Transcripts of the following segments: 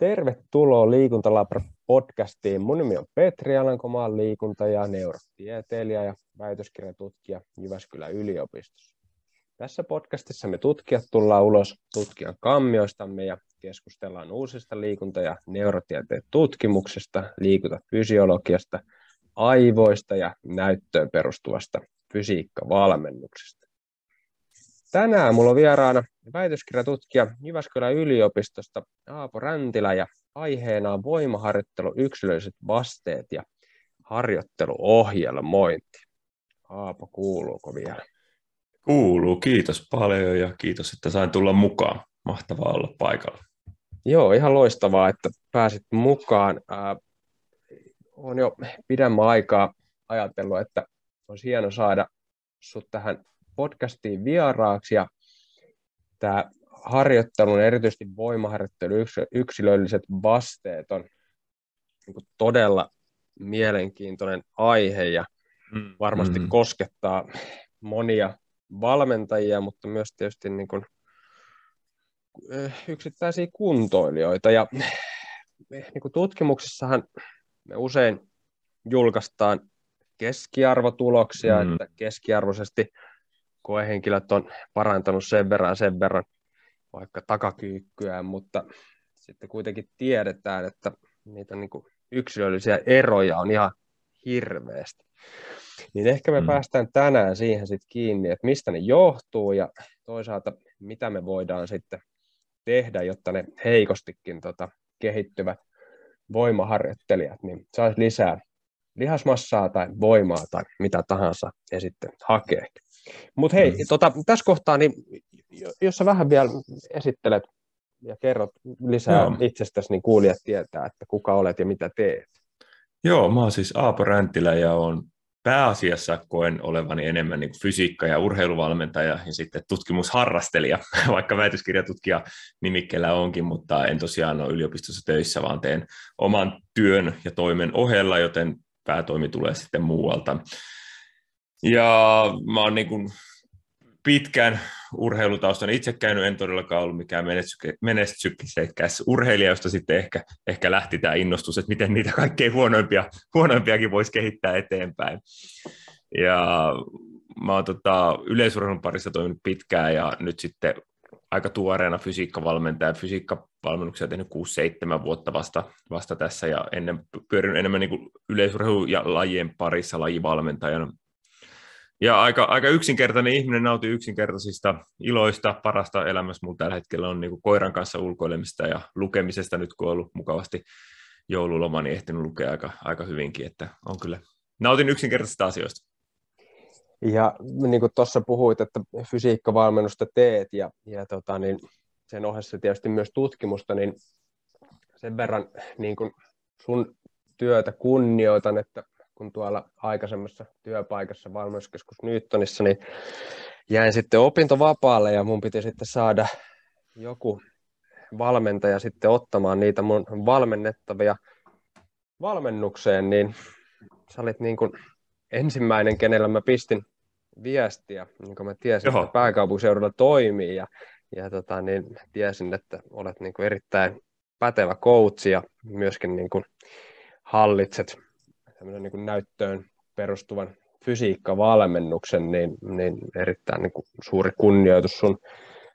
Tervetuloa Liikuntalabra podcastiin. Mun nimi on Petri Alankomaan liikunta- ja neurotieteilijä ja väitöskirjatutkija Jyväskylän yliopistossa. Tässä podcastissa me tutkijat tullaan ulos tutkijan kammioistamme ja keskustellaan uusista liikunta- ja neurotieteen tutkimuksesta, liikuntafysiologiasta, aivoista ja näyttöön perustuvasta fysiikkavalmennuksesta. Tänään mulla on vieraana väitöskirjatutkija Jyväskylän yliopistosta Aapo Räntilä ja aiheena on voimaharjoittelu, yksilölliset vasteet ja harjoitteluohjelmointi. Aapo, kuuluuko vielä? Kuuluu, kiitos paljon ja kiitos, että sain tulla mukaan. Mahtavaa olla paikalla. Joo, ihan loistavaa, että pääsit mukaan. Äh, olen jo pidemmän aikaa ajatellut, että olisi hieno saada sut tähän podcastiin vieraaksi ja tämä harjoittelun, erityisesti voimaharjoittelu, yksilölliset vasteet on niin kuin todella mielenkiintoinen aihe ja mm. varmasti mm. koskettaa monia valmentajia, mutta myös tietysti niin kuin eh, yksittäisiä kuntoilijoita. Ja niin kuin tutkimuksissahan me usein julkaistaan keskiarvotuloksia, mm. että keskiarvoisesti koehenkilöt on parantanut sen verran sen verran vaikka takakyykkyään, mutta sitten kuitenkin tiedetään, että niitä niin kuin yksilöllisiä eroja on ihan hirveästi. Niin ehkä me mm. päästään tänään siihen sitten kiinni, että mistä ne johtuu ja toisaalta mitä me voidaan sitten tehdä, jotta ne heikostikin tota, kehittyvät voimaharjoittelijat niin saisi lisää lihasmassaa tai voimaa tai mitä tahansa ja sitten hakee. Mutta hei, mm. tota, tässä kohtaa, niin jos sä vähän vielä esittelet ja kerrot lisää Joo. itsestäsi, niin kuulijat tietää, että kuka olet ja mitä teet. Joo, mä oon siis Aapo Räntilä ja on pääasiassa koen olevani enemmän niin fysiikka- ja urheiluvalmentaja ja sitten tutkimusharrastelija, vaikka väitöskirjatutkija nimikkeellä onkin, mutta en tosiaan ole yliopistossa töissä, vaan teen oman työn ja toimen ohella, joten päätoimi tulee sitten muualta. Ja mä oon niin kuin pitkään urheilutaustan itse käynyt, en todellakaan ollut mikään menestyksekäs urheilija, josta sitten ehkä, ehkä lähti tämä innostus, että miten niitä kaikkein huonoimpia, huonoimpiakin voisi kehittää eteenpäin. Ja mä oon tota, yleisurheilun parissa toiminut pitkään ja nyt sitten aika tuoreena fysiikkavalmentaja. Fysiikkavalmennuksia tehnyt 6-7 vuotta vasta, vasta tässä ja ennen pyörinyt enemmän niin yleisurheilu ja lajien parissa lajivalmentajana ja aika, aika yksinkertainen ihminen nautii yksinkertaisista iloista. Parasta elämässä mulla tällä hetkellä on niin koiran kanssa ulkoilemista ja lukemisesta nyt, kun on ollut mukavasti joululoma, niin ehtinyt lukea aika, aika hyvinkin, että on kyllä, nautin yksinkertaisista asioista. Ja niin kuin tuossa puhuit, että fysiikkavalmennusta teet ja, ja tota, niin sen ohessa tietysti myös tutkimusta, niin sen verran niin kuin sun työtä kunnioitan, että kun tuolla aikaisemmassa työpaikassa valmennuskeskus Newtonissa, niin jäin sitten opintovapaalle ja mun piti sitten saada joku valmentaja sitten ottamaan niitä mun valmennettavia valmennukseen, niin sä olit niin kuin ensimmäinen, kenellä mä pistin viestiä, niin kuin mä tiesin, Joho. että pääkaupunkiseudulla toimii ja, ja tota, niin tiesin, että olet niin kuin erittäin pätevä coach ja myöskin niin kuin hallitset niin kuin näyttöön perustuvan fysiikkavalmennuksen, niin, niin erittäin niin kuin suuri kunnioitus sun,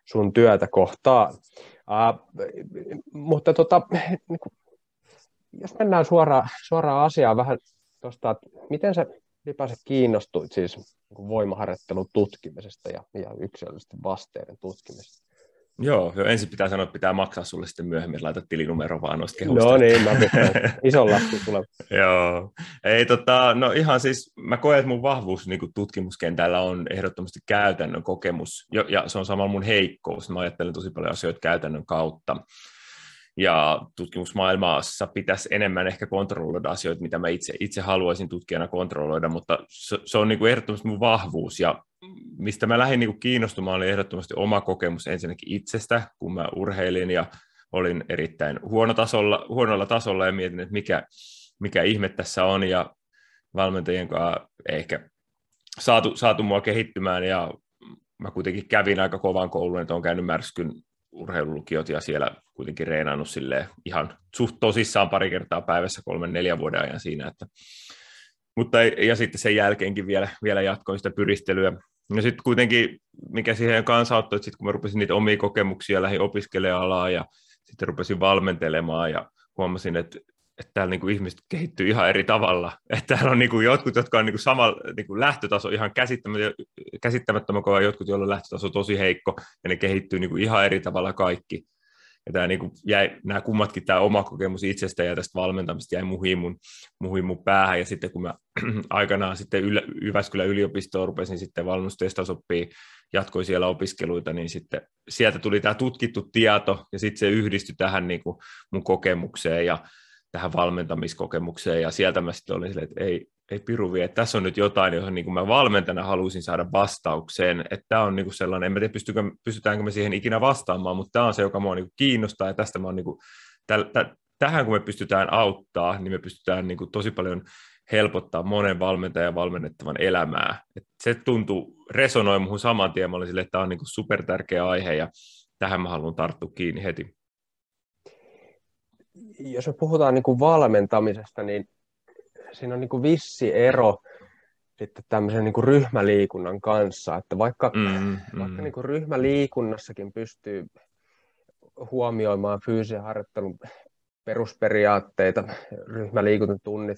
sun työtä kohtaan. Uh, mutta tota, niin kuin, jos mennään suoraan, suoraan asiaan vähän tuosta, että miten sä ylipäänsä kiinnostuit siis niin voimaharjoittelun tutkimisesta ja, ja yksilöllisten vasteiden tutkimisesta? Joo, jo ensin pitää sanoa, että pitää maksaa sulle sitten myöhemmin, laita tilinumero vaan noista kehusta. No niin, mä pitän. Ison lasku tulee. Joo, ei tota, no ihan siis, mä koen, että mun vahvuus niin tutkimuskentällä on ehdottomasti käytännön kokemus, ja se on samalla mun heikkous, mä ajattelen tosi paljon asioita käytännön kautta. Ja tutkimusmaailmassa pitäisi enemmän ehkä kontrolloida asioita, mitä mä itse, itse haluaisin tutkijana kontrolloida, mutta se, se on niin kuin ehdottomasti mun vahvuus, ja mistä mä lähdin niin kiinnostumaan, oli ehdottomasti oma kokemus ensinnäkin itsestä, kun mä urheilin ja olin erittäin huono tasolla, huonolla tasolla ja mietin, että mikä, mikä ihme tässä on. Ja valmentajien kanssa ehkä saatu, saatu mua kehittymään ja mä kuitenkin kävin aika kovan koulun, että olen käynyt märskyn urheilulukiot ja siellä kuitenkin reenannut sille ihan suht tosissaan pari kertaa päivässä kolmen neljän vuoden ajan siinä, että mutta ja sitten sen jälkeenkin vielä, vielä jatkoin sitä pyristelyä. Ja sitten kuitenkin, mikä siihen kanssa auttoi, että sitten kun mä rupesin niitä omia kokemuksia, lähdin opiskelemaan alaa ja sitten rupesin valmentelemaan ja huomasin, että että täällä niin kuin ihmiset kehittyy ihan eri tavalla. Että täällä on niin kuin jotkut, jotka on niin kuin sama niin kuin lähtötaso ihan käsittämättömän kova, jotkut, joilla on lähtötaso tosi heikko, ja ne kehittyy niin kuin ihan eri tavalla kaikki. Ja tämä niin kuin jäi, nämä kummatkin, tämä oma kokemus itsestä ja tästä valmentamista jäi muhiin mun, muhiin mun päähän. Ja sitten kun mä aikanaan sitten Ylä, Jyväskylän yliopistoon rupesin sitten valmennustestausoppia, jatkoin siellä opiskeluita, niin sitten sieltä tuli tämä tutkittu tieto, ja sitten se yhdistyi tähän niin kuin mun kokemukseen, ja tähän valmentamiskokemukseen, ja sieltä mä sitten olin silleen, että ei, ei piruvi, että tässä on nyt jotain, johon niin kuin mä valmentana halusin saada vastaukseen, että tämä on niin kuin sellainen, en mä tiedä pystytäänkö me siihen ikinä vastaamaan, mutta tämä on se, joka mua niin kuin kiinnostaa, ja tästä mä oon niin kuin, täl, täl, tähän kun me pystytään auttaa, niin me pystytään niin kuin tosi paljon helpottaa monen valmentajan ja valmennettavan elämää. Et se tuntuu, resonoi muuhun saman tien, mä olin sille, että tämä on niin super tärkeä aihe, ja tähän mä haluan tarttua kiinni heti jos me puhutaan niin kuin valmentamisesta, niin siinä on niin kuin vissi ero sitten tämmöisen niin kuin ryhmäliikunnan kanssa, että vaikka, mm, mm. vaikka niin kuin ryhmäliikunnassakin pystyy huomioimaan fyysisen harjoittelun perusperiaatteita, ryhmäliikuntatunnit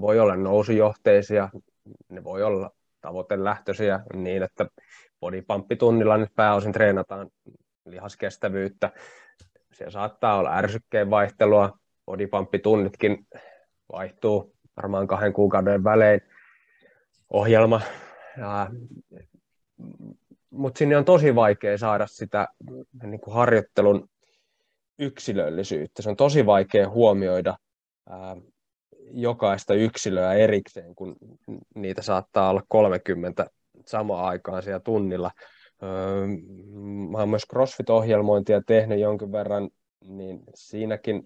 voi olla nousujohteisia, ne voi olla tavoitelähtöisiä niin, että bodypumppitunnilla nyt pääosin treenataan lihaskestävyyttä, siellä saattaa olla ärsykkeen vaihtelua, bodipamppitunnitkin vaihtuu varmaan kahden kuukauden välein ohjelma. Mutta sinne on tosi vaikea saada sitä niin kuin harjoittelun yksilöllisyyttä. Se on tosi vaikea huomioida ää, jokaista yksilöä erikseen, kun niitä saattaa olla 30 samaan aikaan siellä tunnilla. Öö, mä oon myös CrossFit-ohjelmointia tehnyt jonkin verran, niin siinäkin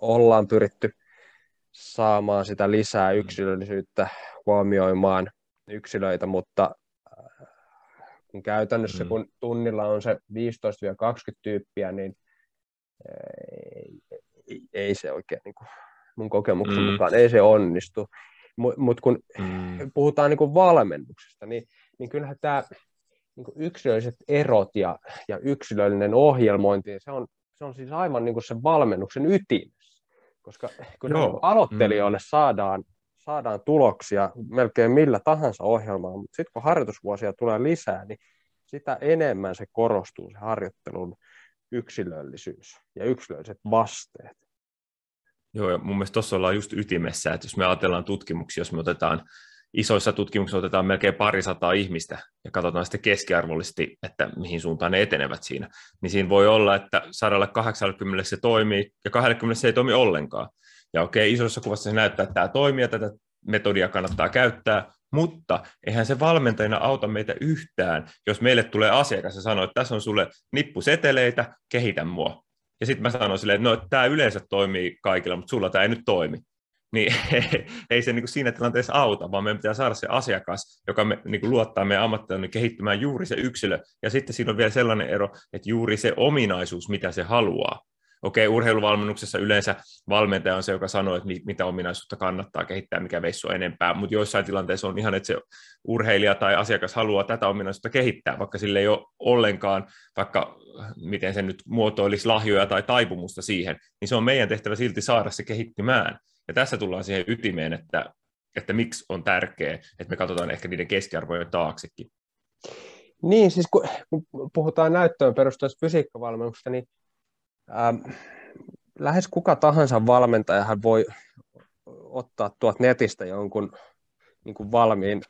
ollaan pyritty saamaan sitä lisää mm. yksilöllisyyttä huomioimaan yksilöitä, mutta äh, kun käytännössä mm. kun tunnilla on se 15-20 tyyppiä, niin ei, ei, ei se oikein niin kuin mun kokemuksen mm. mukaan, ei se onnistu. Mutta mut kun mm. puhutaan niin kuin valmennuksesta, niin, niin kyllähän tämä niin yksilölliset erot ja, ja yksilöllinen ohjelmointi, se on, se on siis aivan niin kuin sen valmennuksen ytimessä. Koska kun Joo. aloittelijoille mm. saadaan, saadaan tuloksia melkein millä tahansa ohjelmalla, mutta sitten kun harjoitusvuosia tulee lisää, niin sitä enemmän se korostuu se harjoittelun yksilöllisyys ja yksilölliset vasteet. Joo, ja mun mielestä tuossa ollaan just ytimessä, että jos me ajatellaan tutkimuksia, jos me otetaan isoissa tutkimuksissa otetaan melkein parisataa ihmistä ja katsotaan sitten keskiarvollisesti, että mihin suuntaan ne etenevät siinä, niin siinä voi olla, että 180 se toimii ja 20 se ei toimi ollenkaan. Ja okei, isossa kuvassa se näyttää, että tämä toimii ja tätä metodia kannattaa käyttää, mutta eihän se valmentajana auta meitä yhtään, jos meille tulee asiakas ja sanoo, että tässä on sulle nippuseteleitä, kehitä mua. Ja sitten mä sanon silleen, että no, tämä yleensä toimii kaikilla, mutta sulla tämä ei nyt toimi niin ei se niin kuin siinä tilanteessa auta, vaan meidän pitää saada se asiakas, joka me, niin kuin luottaa meidän ammattilainen kehittymään juuri se yksilö. Ja sitten siinä on vielä sellainen ero, että juuri se ominaisuus, mitä se haluaa. Okei, urheiluvalmennuksessa yleensä valmentaja on se, joka sanoo, että mitä ominaisuutta kannattaa kehittää, mikä veissu enempää, mutta joissain tilanteissa on ihan, että se urheilija tai asiakas haluaa tätä ominaisuutta kehittää, vaikka sille ei ole ollenkaan, vaikka miten se nyt muotoilisi lahjoja tai taipumusta siihen, niin se on meidän tehtävä silti saada se kehittymään. Ja tässä tullaan siihen ytimeen, että, että miksi on tärkeää, että me katsotaan ehkä niiden keskiarvojen taaksekin. Niin, siis kun puhutaan näyttöön perustuvasta fysiikkavalmennuksesta, niin ähm, lähes kuka tahansa valmentajahan voi ottaa tuot netistä jonkun niin kuin valmiin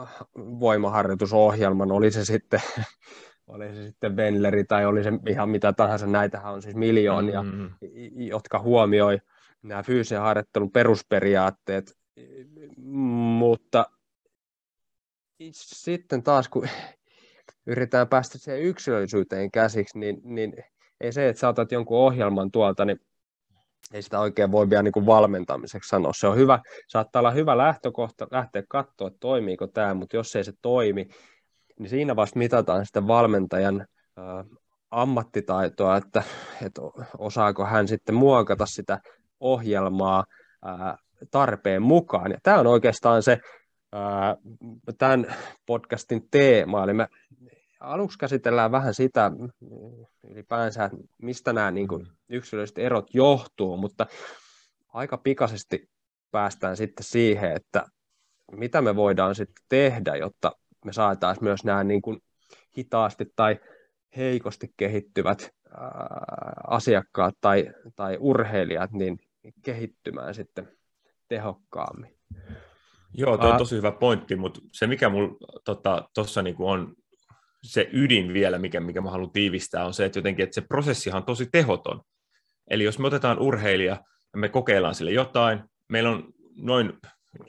äh, voimaharjoitusohjelman, oli se sitten oli se sitten Venleri tai oli se ihan mitä tahansa, näitähän on siis miljoonia, mm-hmm. jotka huomioi nämä fyysisen harjoittelun perusperiaatteet, mutta sitten taas kun yritetään päästä siihen yksilöllisyyteen käsiksi, niin, niin ei se, että saatat jonkun ohjelman tuolta, niin ei sitä oikein voi vielä niin kuin valmentamiseksi sanoa. Se on hyvä, saattaa olla hyvä lähtökohta lähteä katsoa, että toimiiko tämä, mutta jos ei se toimi, niin siinä vasta mitataan sitten valmentajan ammattitaitoa, että, että osaako hän sitten muokata sitä ohjelmaa ää, tarpeen mukaan. Ja tämä on oikeastaan se ää, tämän podcastin teema, eli me aluksi käsitellään vähän sitä ylipäänsä, mistä nämä niin kuin, yksilölliset erot johtuu, mutta aika pikaisesti päästään sitten siihen, että mitä me voidaan sitten tehdä, jotta me saataisiin myös nämä niin kuin hitaasti tai heikosti kehittyvät asiakkaat tai, tai urheilijat niin kehittymään sitten tehokkaammin. Joo, tuo on tosi hyvä pointti, mutta se mikä minulla tuossa tota, niinku on se ydin vielä, mikä, mikä mä haluan tiivistää, on se, että jotenkin, että se prosessihan on tosi tehoton. Eli jos me otetaan urheilija ja me kokeillaan sille jotain, meillä on noin,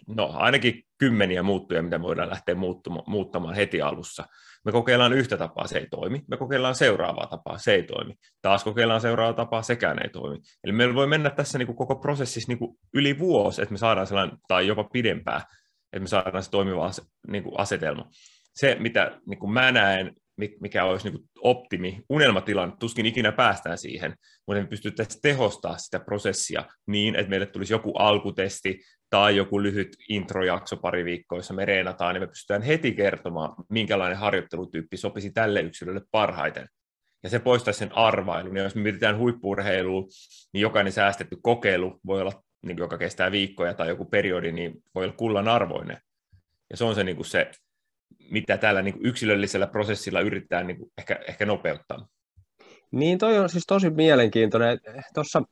no ainakin kymmeniä muuttuja, mitä me voidaan lähteä muuttamaan heti alussa. Me kokeillaan yhtä tapaa, se ei toimi. Me kokeillaan seuraavaa tapaa, se ei toimi. Taas kokeillaan seuraavaa tapaa, sekään ei toimi. Eli meillä voi mennä tässä niin kuin koko prosessissa niin kuin yli vuosi, että me saadaan sellainen, tai jopa pidempää, että me saadaan se toimiva niin kuin asetelma. Se, mitä niin kuin mä näen, mikä olisi niin optimi, unelmatilanne, tuskin ikinä päästään siihen, mutta me pystyttäisiin tehostamaan sitä prosessia niin, että meille tulisi joku alkutesti tai joku lyhyt introjakso pari viikkoa, jossa me reenataan, niin me pystytään heti kertomaan, minkälainen harjoittelutyyppi sopisi tälle yksilölle parhaiten. Ja se poistaisi sen arvailun. Ja jos me mietitään huippuurheilua, niin jokainen säästetty kokeilu voi olla, niin joka kestää viikkoja tai joku periodi, niin voi olla kullan arvoinen. Ja se on se, niin kuin se mitä tällä niin yksilöllisellä prosessilla yritetään niin ehkä, ehkä nopeuttaa. Niin, toi on siis tosi mielenkiintoinen. Tuossa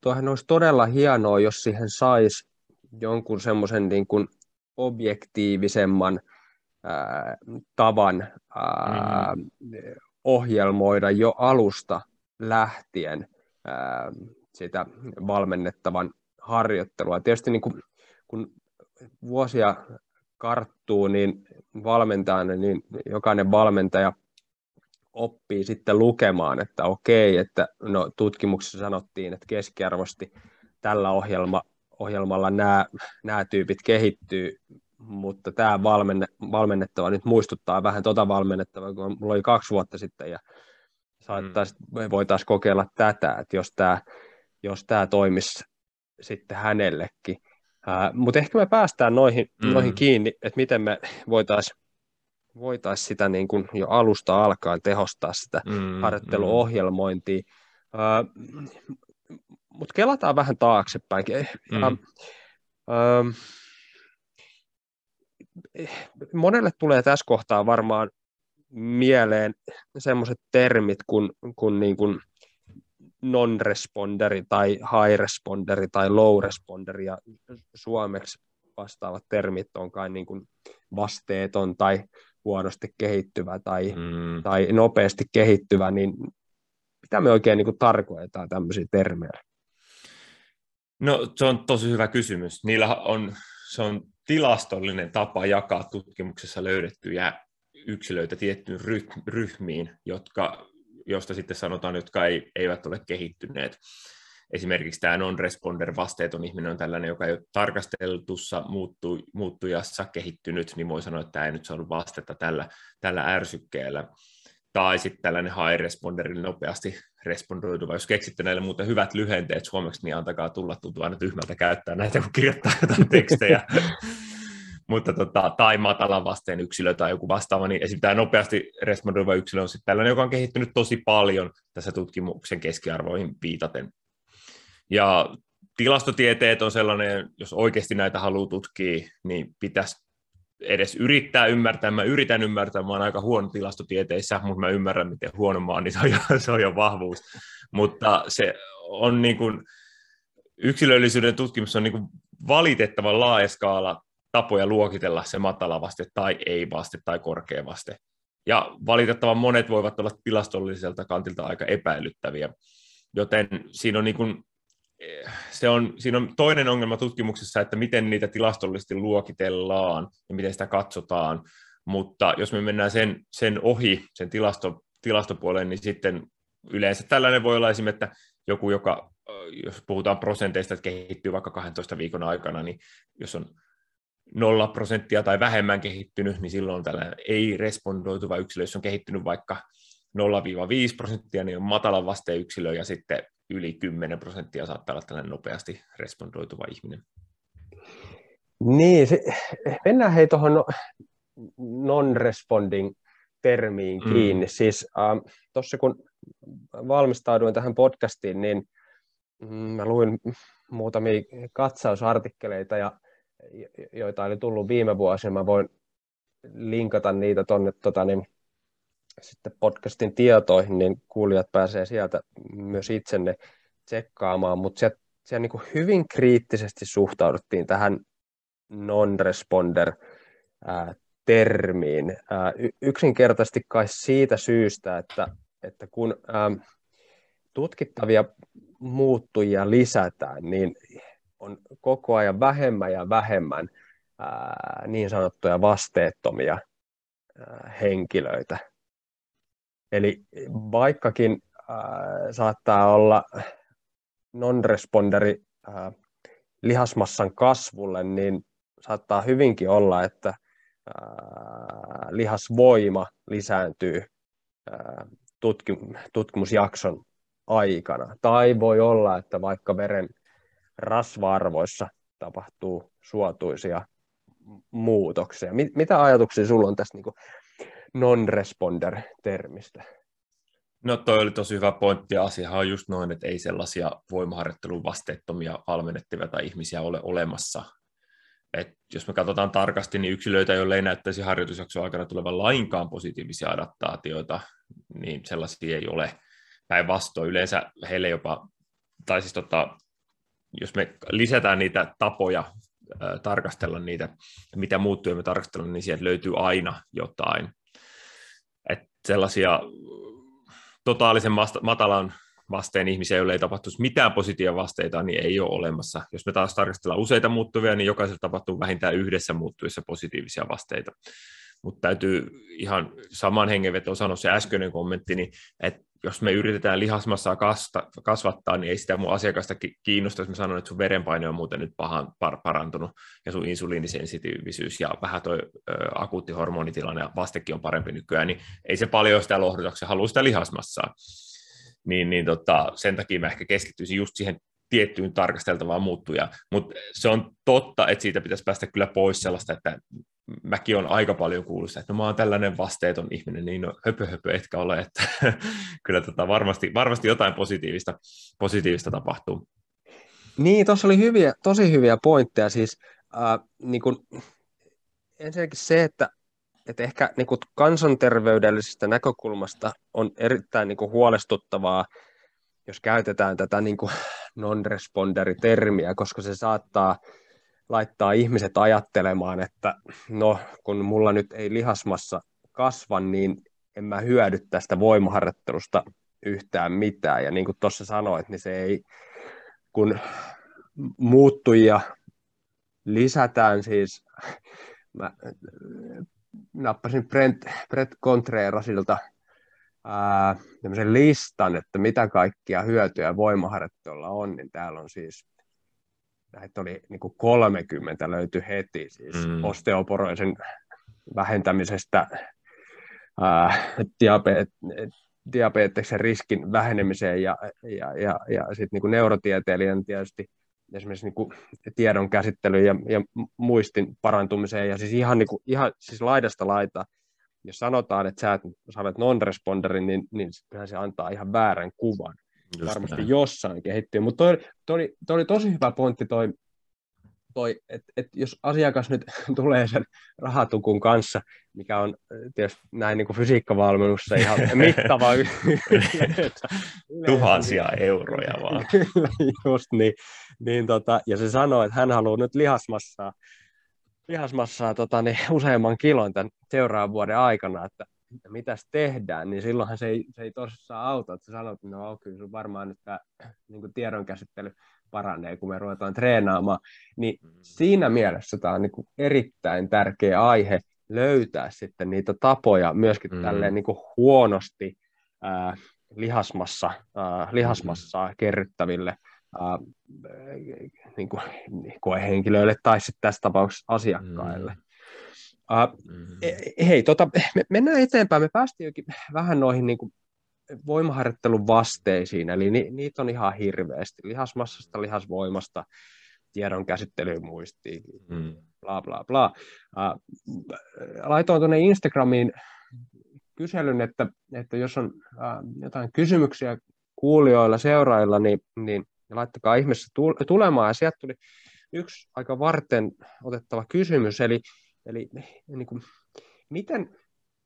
tuohan olisi todella hienoa, jos siihen saisi jonkun semmoisen niin kuin objektiivisemman ää, tavan ää, mm. ohjelmoida jo alusta lähtien ää, sitä valmennettavan harjoittelua. Tietysti niin kuin, kun vuosia karttuu, niin valmentajana, niin jokainen valmentaja oppii sitten lukemaan, että okei, että no, tutkimuksessa sanottiin, että keskiarvosti tällä ohjelma, ohjelmalla nämä, nämä tyypit kehittyy, mutta tämä valmenne, valmennettava nyt muistuttaa vähän tuota valmennettavaa, kun mulla oli kaksi vuotta sitten ja mm. voitaisiin kokeilla tätä, että jos tämä, jos tämä toimisi sitten hänellekin. Mutta ehkä me päästään noihin, mm. noihin kiinni, että miten me voitaisiin voitais sitä niin kuin jo alusta alkaen tehostaa sitä mm, harjoitteluohjelmointia. Mm. Mutta kelataan vähän taaksepäin. Mm. Uh, uh, monelle tulee tässä kohtaa varmaan mieleen sellaiset termit kuin, kuin, niin kuin non-responderi tai high-responderi tai low-responderi ja suomeksi vastaavat termit on kai niin kuin vasteeton tai huonosti kehittyvä tai, mm. tai nopeasti kehittyvä, niin mitä me oikein niin kuin tarkoitetaan tämmöisiä termejä? No se on tosi hyvä kysymys. Niillä on, se on tilastollinen tapa jakaa tutkimuksessa löydettyjä yksilöitä tiettyyn ryhmiin, jotka josta sitten sanotaan, jotka ei, eivät ole kehittyneet. Esimerkiksi tämä non-responder vasteeton ihminen on tällainen, joka ei ole tarkasteltussa muuttu, muuttujassa kehittynyt, niin voi sanoa, että tämä ei nyt saanut vastetta tällä, tällä ärsykkeellä. Tai sitten tällainen high responder, nopeasti respondoiduva. Jos keksitte näille muuten hyvät lyhenteet suomeksi, niin antakaa tulla, tuntuu aina tyhmältä käyttää näitä, kun kirjoittaa jotain tekstejä. mutta tota, tai matalan vasteen yksilö tai joku vastaava, niin esim. tämä nopeasti respondoiva yksilö on sitten tällainen, joka on kehittynyt tosi paljon tässä tutkimuksen keskiarvoihin viitaten. Ja tilastotieteet on sellainen, jos oikeasti näitä haluaa tutkia, niin pitäisi edes yrittää ymmärtää. Mä yritän ymmärtää, mä oon aika huono tilastotieteissä, mutta mä ymmärrän, miten huono mä oon, niin se on jo, se on jo vahvuus. Mutta se on niin kuin, yksilöllisyyden tutkimus on niin kuin valitettavan laaja skaala tapoja luokitella se matala vaste tai ei vaste tai korkea vaste. Ja valitettavan monet voivat olla tilastolliselta kantilta aika epäilyttäviä. Joten siinä on, niin kuin, se on, siinä on toinen ongelma tutkimuksessa, että miten niitä tilastollisesti luokitellaan ja miten sitä katsotaan. Mutta jos me mennään sen, sen ohi, sen tilasto, tilastopuoleen, niin sitten yleensä tällainen voi olla esimerkiksi, että joku, joka, jos puhutaan prosenteista, että kehittyy vaikka 12 viikon aikana, niin jos on nolla prosenttia tai vähemmän kehittynyt, niin silloin tällainen ei-respondoituva yksilö, jos on kehittynyt vaikka 0-5 prosenttia, niin on matalan vasteen yksilö, ja sitten yli 10 prosenttia saattaa olla tällainen nopeasti respondoituva ihminen. Niin, se, mennään hei tuohon no, non-responding termiin mm. kiinni. Siis äh, tuossa kun valmistauduin tähän podcastiin, niin mm, mä luin muutamia katsausartikkeleita, ja, joita oli tullut viime vuosina. Mä voin linkata niitä tuonne tota, niin, sitten podcastin tietoihin, niin kuulijat pääsee sieltä myös itsenne tsekkaamaan, mutta siellä, siellä niin hyvin kriittisesti suhtauduttiin tähän non-responder termiin. Yksinkertaisesti kai siitä syystä, että, että kun tutkittavia muuttujia lisätään, niin on koko ajan vähemmän ja vähemmän niin sanottuja vasteettomia henkilöitä. Eli vaikkakin saattaa olla non-responderi lihasmassan kasvulle, niin saattaa hyvinkin olla, että lihasvoima lisääntyy tutkimusjakson aikana. Tai voi olla, että vaikka veren rasva-arvoissa tapahtuu suotuisia muutoksia. Mitä ajatuksia sulla on tästä niin non-responder-termistä? No toi oli tosi hyvä pointti ja asiahan on just noin, että ei sellaisia voimaharjoittelun vasteettomia valmennettavia tai ihmisiä ole olemassa, et jos me katsotaan tarkasti, niin yksilöitä, joille ei näyttäisi harjoitusjakson aikana tulevan lainkaan positiivisia adaptaatioita, niin sellaisia ei ole. Päinvastoin yleensä heille jopa, tai siis tota, jos me lisätään niitä tapoja tarkastella niitä, mitä muuttuja me tarkastellaan, niin sieltä löytyy aina jotain. Et sellaisia totaalisen matalan vasteen ihmisiä, joille ei tapahtuisi mitään positiivisia vasteita, niin ei ole olemassa. Jos me taas tarkastellaan useita muuttuvia, niin jokaisella tapahtuu vähintään yhdessä muuttuvissa positiivisia vasteita. Mutta täytyy ihan saman hengenvetoon sanoa se äskeinen kommentti, niin että jos me yritetään lihasmassaa kasta, kasvattaa, niin ei sitä mun asiakasta kiinnosta, jos mä sanon, että sun verenpaine on muuten nyt pahan, par, parantunut ja sun insuliinisensitiivisyys ja vähän toi ö, akuutti hormonitilanne ja vastekin on parempi nykyään, niin ei se paljon sitä lohduta, se haluaa sitä lihasmassaa niin, niin tota, sen takia mä ehkä keskittyisin just siihen tiettyyn tarkasteltavaan muuttuja. Mutta se on totta, että siitä pitäisi päästä kyllä pois sellaista, että mäkin on aika paljon kuullut että no mä oon tällainen vasteeton ihminen, niin no höpö höpö etkä ole, että kyllä tota varmasti, varmasti jotain positiivista, positiivista tapahtuu. Niin, tuossa oli hyviä, tosi hyviä pointteja. Siis, äh, niin kun, ensinnäkin se, että että ehkä niin kuin kansanterveydellisestä näkökulmasta on erittäin niin kuin huolestuttavaa, jos käytetään tätä niin non-responderitermiä, koska se saattaa laittaa ihmiset ajattelemaan, että no kun mulla nyt ei lihasmassa kasva, niin en mä hyödy tästä voimaharjoittelusta yhtään mitään. Ja niin kuin tuossa sanoit, niin se ei, kun muuttujia lisätään siis, mä nappasin Brent, Brett Contrerasilta ää, listan, että mitä kaikkia hyötyjä voimaharjoittelulla on, niin täällä on siis näitä oli niin kuin 30 löytyi heti, siis mm. osteoporoisen vähentämisestä, ää, diabeet, diabeteksen riskin vähenemiseen ja, ja, ja, ja sitten niin neurotieteilijän tietysti esimerkiksi niin kuin tiedon käsittelyyn ja, ja muistin parantumiseen ja siis ihan, niin kuin, ihan siis laidasta laita, jos sanotaan, että sä, et, sä olet non-responderi, niin, niin se antaa ihan väärän kuvan. Just Varmasti näin. jossain kehittyy, mutta toi, toi, toi, oli tosi hyvä pointti toi, toi että et jos asiakas nyt tulee sen rahatukun kanssa, mikä on tietysti näin niin kuin fysiikkavalmennussa ihan mittava Tuhansia euroja vaan. just niin. niin tota, ja se sanoo, että hän haluaa nyt lihasmassaa, lihasmassaa tota, niin useamman kilon tämän seuraavan vuoden aikana, että mitäs tehdään, niin silloinhan se ei, se ei tosissaan auta, että sä sanot, että no kyllä sun varmaan nyt tämä niin tiedonkäsittely paranee, kun me ruvetaan treenaamaan, niin mm. siinä mielessä tämä on niin kuin erittäin tärkeä aihe löytää sitten niitä tapoja myöskin mm. tälleen niin kuin huonosti ää, lihasmassa, ää, lihasmassaa mm. kerryttäville ää, niin kuin, koehenkilöille tai sitten tässä tapauksessa asiakkaille. Mm. Uh, mm. Hei, tota, me mennään eteenpäin. Me päästiin jokin vähän noihin niin kuin voimaharjoittelun vasteisiin, eli ni, niitä on ihan hirveästi, lihasmassasta, lihasvoimasta, tiedon käsittelymuistiin, mm. bla bla bla. Uh, laitoin tuonne Instagramiin kyselyn, että, että jos on uh, jotain kysymyksiä kuulijoilla, seuraajilla, niin, niin laittakaa ihmeessä tulemaan, ja sieltä tuli yksi aika varten otettava kysymys, eli, eli niin kuin, miten,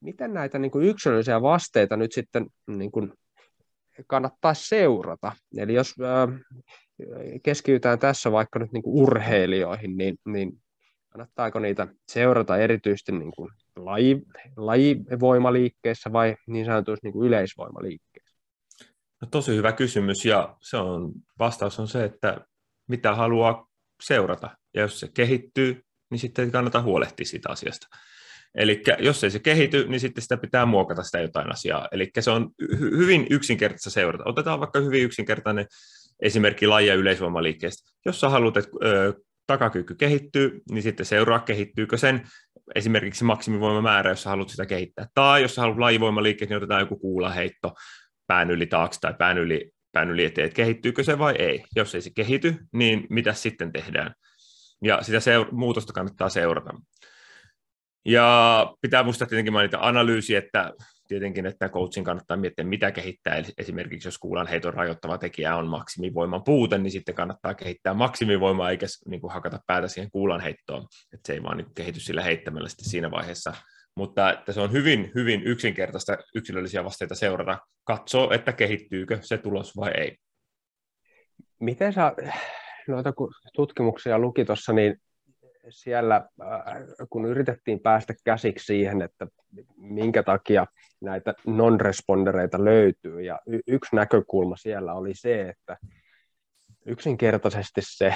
miten näitä niin kuin yksilöllisiä vasteita nyt sitten niin kuin kannattaa seurata? Eli jos äh, keskitytään tässä vaikka nyt niin kuin urheilijoihin, niin, niin kannattaako niitä seurata erityisesti niin kuin laji, lajivoimaliikkeissä vai niin sanotuissa niin kuin yleisvoimaliikkeissä? No, tosi hyvä kysymys ja se on, vastaus on se, että mitä haluaa seurata. Ja jos se kehittyy, niin sitten kannattaa huolehtia siitä asiasta. Eli jos ei se kehity, niin sitten sitä pitää muokata sitä jotain asiaa. Eli se on hy- hyvin yksinkertaista seurata. Otetaan vaikka hyvin yksinkertainen esimerkki lajia yleisvoimaliikkeestä. Jos sä haluat, että ö, takakyky kehittyy, niin sitten seuraa, kehittyykö sen esimerkiksi maksimivoimamäärä, jos sä haluat sitä kehittää. Tai jos sä haluat lajivoimaliikkeet, niin otetaan joku kuulaheitto pään yli taakse tai pään yli, pään yli eteen, että kehittyykö se vai ei. Jos ei se kehity, niin mitä sitten tehdään? Ja sitä seur- muutosta kannattaa seurata. Ja pitää muistaa tietenkin mainita analyysi, että tietenkin, että coachin kannattaa miettiä, mitä kehittää. Eli esimerkiksi jos kuulan heiton rajoittava tekijä on maksimivoiman puute, niin sitten kannattaa kehittää maksimivoimaa, eikä niin kuin hakata päätä siihen kuulan heittoon. Että se ei vaan niin kehity sillä heittämällä sitten siinä vaiheessa. Mutta että se on hyvin, hyvin yksinkertaista yksilöllisiä vasteita seurata, katsoa, että kehittyykö se tulos vai ei. Miten sä noita tutkimuksia luki tuossa, niin siellä, äh, kun yritettiin päästä käsiksi siihen, että minkä takia näitä non-respondereita löytyy, ja y- yksi näkökulma siellä oli se, että yksinkertaisesti se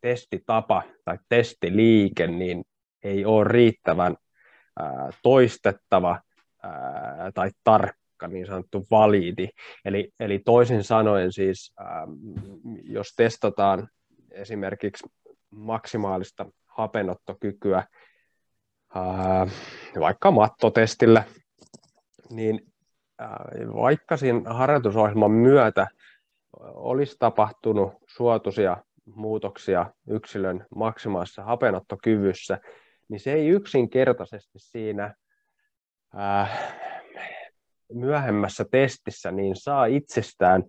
testitapa tai testiliike niin ei ole riittävän ää, toistettava ää, tai tarkka, niin sanottu validi. Eli, eli toisin sanoen siis, ää, jos testataan esimerkiksi maksimaalista hapenottokykyä ää, vaikka mattotestillä, niin ää, vaikka siinä harjoitusohjelman myötä olisi tapahtunut suotuisia muutoksia yksilön maksimaalisessa hapenottokyvyssä, niin se ei yksinkertaisesti siinä ää, myöhemmässä testissä niin saa itsestään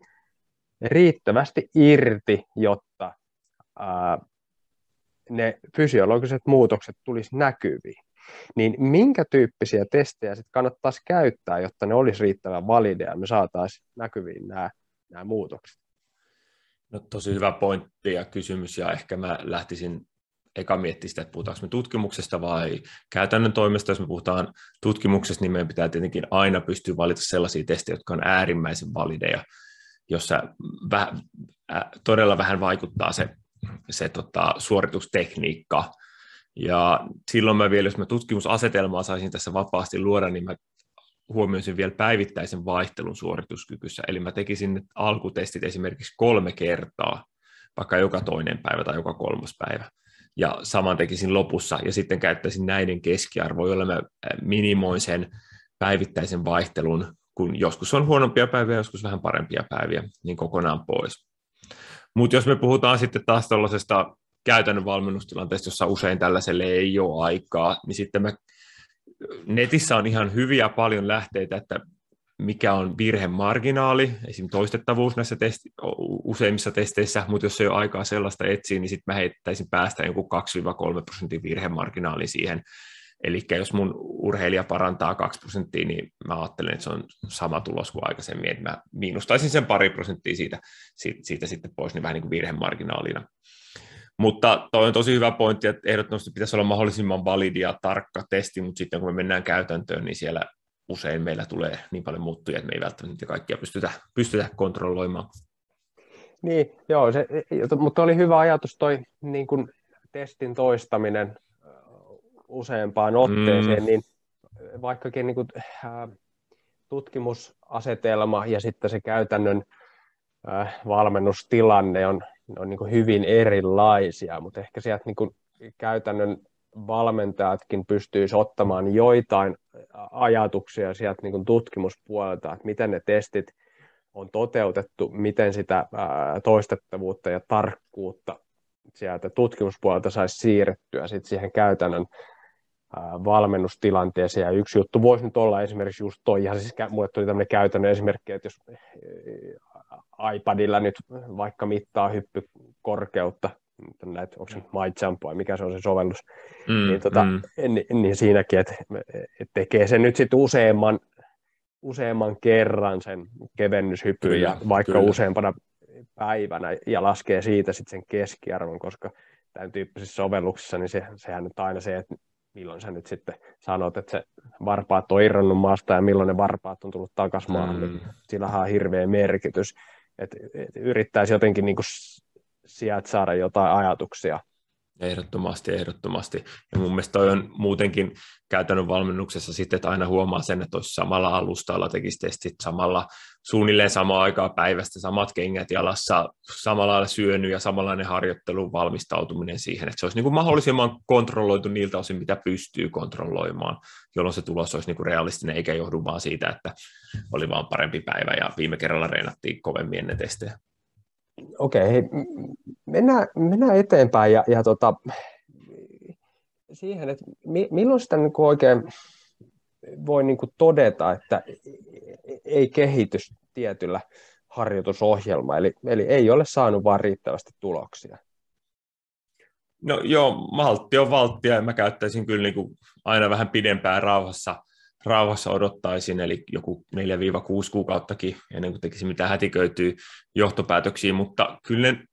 riittävästi irti, jotta ää, ne fysiologiset muutokset tulisi näkyviin. Niin minkä tyyppisiä testejä sitten kannattaisi käyttää, jotta ne olisi riittävän valideja ja me saataisiin näkyviin nämä, nämä muutokset? No tosi hyvä pointti ja kysymys, ja ehkä mä lähtisin eka miettiä sitä, että puhutaanko me tutkimuksesta vai käytännön toimesta. Jos me puhutaan tutkimuksesta, niin meidän pitää tietenkin aina pystyä valita sellaisia testejä, jotka on äärimmäisen valideja, jossa väh, äh, todella vähän vaikuttaa se se tota, suoritustekniikka. Ja silloin mä vielä, jos mä tutkimusasetelmaa saisin tässä vapaasti luoda, niin mä huomioisin vielä päivittäisen vaihtelun suorituskykyssä. Eli mä tekisin alkutestit esimerkiksi kolme kertaa, vaikka joka toinen päivä tai joka kolmas päivä. Ja saman tekisin lopussa, ja sitten käyttäisin näiden keskiarvoja, joilla mä minimoin sen päivittäisen vaihtelun, kun joskus on huonompia päiviä, joskus vähän parempia päiviä, niin kokonaan pois. Mutta jos me puhutaan sitten taas tällaisesta käytännön valmennustilanteesta, jossa usein tällaiselle ei ole aikaa, niin sitten me, netissä on ihan hyviä paljon lähteitä, että mikä on virhemarginaali, esim. toistettavuus näissä testi, useimmissa testeissä, mutta jos ei ole aikaa sellaista etsiä, niin sitten mä heittäisin päästä joku 2-3 prosentin virhemarginaali siihen Eli jos mun urheilija parantaa 2 prosenttia, niin mä ajattelen, että se on sama tulos kuin aikaisemmin, että mä miinustaisin sen pari prosenttia siitä, siitä, siitä sitten pois, niin vähän niin kuin virhemarginaalina. Mutta toi on tosi hyvä pointti, että ehdottomasti pitäisi olla mahdollisimman validi ja tarkka testi, mutta sitten kun me mennään käytäntöön, niin siellä usein meillä tulee niin paljon muuttuja, että me ei välttämättä kaikkia pystytä, pystytä kontrolloimaan. Niin, joo, se, mutta oli hyvä ajatus toi niin kuin testin toistaminen useampaan otteeseen, mm. niin vaikkakin niin kuin, äh, tutkimusasetelma ja sitten se käytännön äh, valmennustilanne on, on niin hyvin erilaisia, mutta ehkä sieltä niin käytännön valmentajatkin pystyisivät ottamaan joitain ajatuksia sieltä niin kuin tutkimuspuolelta, että miten ne testit on toteutettu, miten sitä toistettavuutta ja tarkkuutta sieltä tutkimuspuolelta saisi siirrettyä sit siihen käytännön valmennustilanteeseen. Ja yksi juttu voisi nyt olla esimerkiksi just toi, ihan siis mulle tuli tämmöinen käytännön esimerkki, että jos iPadilla nyt vaikka mittaa hyppykorkeutta, näitä, onko se My vai mikä se on se sovellus, mm, niin, tota, mm. niin, niin, siinäkin, että et tekee sen nyt sitten useamman, useamman kerran sen kevennyshypyn ja vaikka kyllä. useampana päivänä ja laskee siitä sitten sen keskiarvon, koska tämän tyyppisissä sovelluksissa, niin se, sehän nyt aina se, että milloin sä nyt sitten sanot, että se varpaat on irronnut maasta ja milloin ne varpaat on tullut takaisin maahan, niin mm. niin sillä on hirveä merkitys. Että et yrittäisi jotenkin niin kuin sieltä saada jotain ajatuksia Ehdottomasti, ehdottomasti. Ja mun mielestä toi on muutenkin käytännön valmennuksessa sitten, että aina huomaa sen, että olisi samalla alustalla tekisi testit samalla, suunnilleen samaa aikaa päivästä, samat kengät jalassa, samalla lailla syönyt ja samanlainen harjoittelu, valmistautuminen siihen, että se olisi niin kuin mahdollisimman kontrolloitu niiltä osin, mitä pystyy kontrolloimaan, jolloin se tulos olisi niin kuin realistinen, eikä johdu vaan siitä, että oli vaan parempi päivä ja viime kerralla reenattiin kovemmin ennen testejä. Okei, hei, mennään, mennään eteenpäin ja, ja tota, siihen, että mi, milloin sitä niin kuin oikein voi niin kuin todeta, että ei kehitys tietyllä harjoitusohjelma, eli, eli ei ole saanut vaan riittävästi tuloksia. No joo, maltti on valttia ja mä käyttäisin kyllä niin kuin aina vähän pidempään rauhassa rauhassa odottaisin, eli joku 4-6 kuukauttakin ennen kuin tekisi mitään hätiköityy johtopäätöksiä, mutta kyllä ne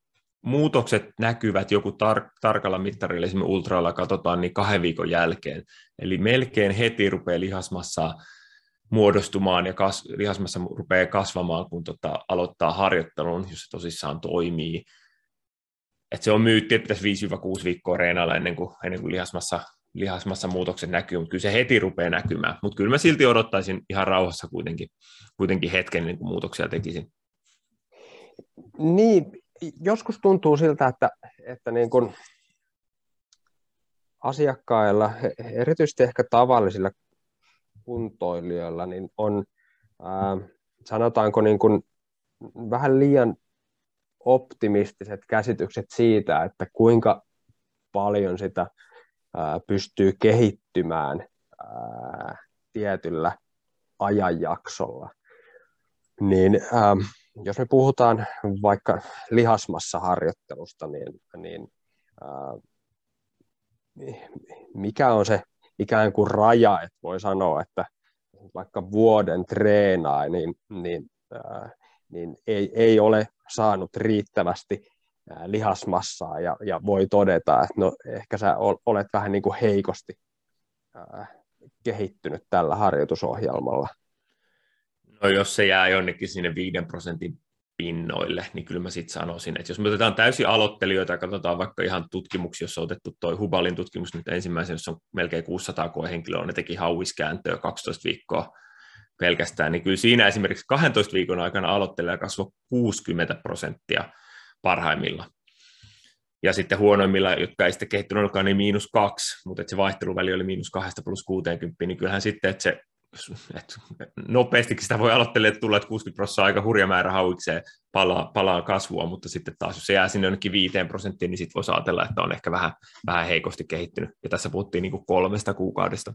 muutokset näkyvät joku tar- tarkalla mittarilla, esimerkiksi ultralla katsotaan, niin kahden viikon jälkeen. Eli melkein heti rupeaa lihasmassa muodostumaan ja kas- lihasmassa rupeaa kasvamaan, kun tota, aloittaa harjoittelun, jos se tosissaan toimii. Et se on myytti, että pitäisi 5-6 viikkoa reenailla ennen kuin, ennen kuin lihasmassa lihasmassa muutokset näkyy, mutta kyllä se heti rupeaa näkymään. Mutta kyllä mä silti odottaisin ihan rauhassa kuitenkin, kuitenkin hetken, niin kuin muutoksia tekisin. Niin, joskus tuntuu siltä, että, että niin kuin asiakkailla, erityisesti ehkä tavallisilla kuntoilijoilla, niin on, ää, sanotaanko niin kuin vähän liian optimistiset käsitykset siitä, että kuinka paljon sitä pystyy kehittymään tietyllä ajanjaksolla. Niin jos me puhutaan vaikka lihasmassa harjoittelusta, niin, niin mikä on se ikään kuin raja, että voi sanoa, että vaikka vuoden treenaa, niin, niin, niin ei, ei ole saanut riittävästi lihasmassaa ja, ja voi todeta, että no ehkä sä olet vähän niin kuin heikosti kehittynyt tällä harjoitusohjelmalla. No jos se jää jonnekin sinne 5 prosentin pinnoille, niin kyllä mä sitten sanoisin, että jos me otetaan täysin aloittelijoita ja katsotaan vaikka ihan tutkimuksia, jossa on otettu toi Hubalin tutkimus nyt ensimmäisen, jossa on melkein 600 koehenkilöä, ne teki hauiskääntöä 12 viikkoa pelkästään, niin kyllä siinä esimerkiksi 12 viikon aikana aloittelija kasvoi 60 prosenttia parhaimmilla. Ja sitten huonoimmilla, jotka ei sitten kehittynyt ollenkaan, niin miinus kaksi, mutta että se vaihteluväli oli miinus kahdesta plus 60, niin kyllähän sitten, että se että nopeastikin sitä voi aloitella, että tulla, että 60 prosenttia aika hurja määrä hauikseen palaa, palaa kasvua, mutta sitten taas jos se jää sinne jonnekin 5 prosenttiin, niin sitten voisi ajatella, että on ehkä vähän, vähän heikosti kehittynyt. Ja tässä puhuttiin niin kuin kolmesta kuukaudesta.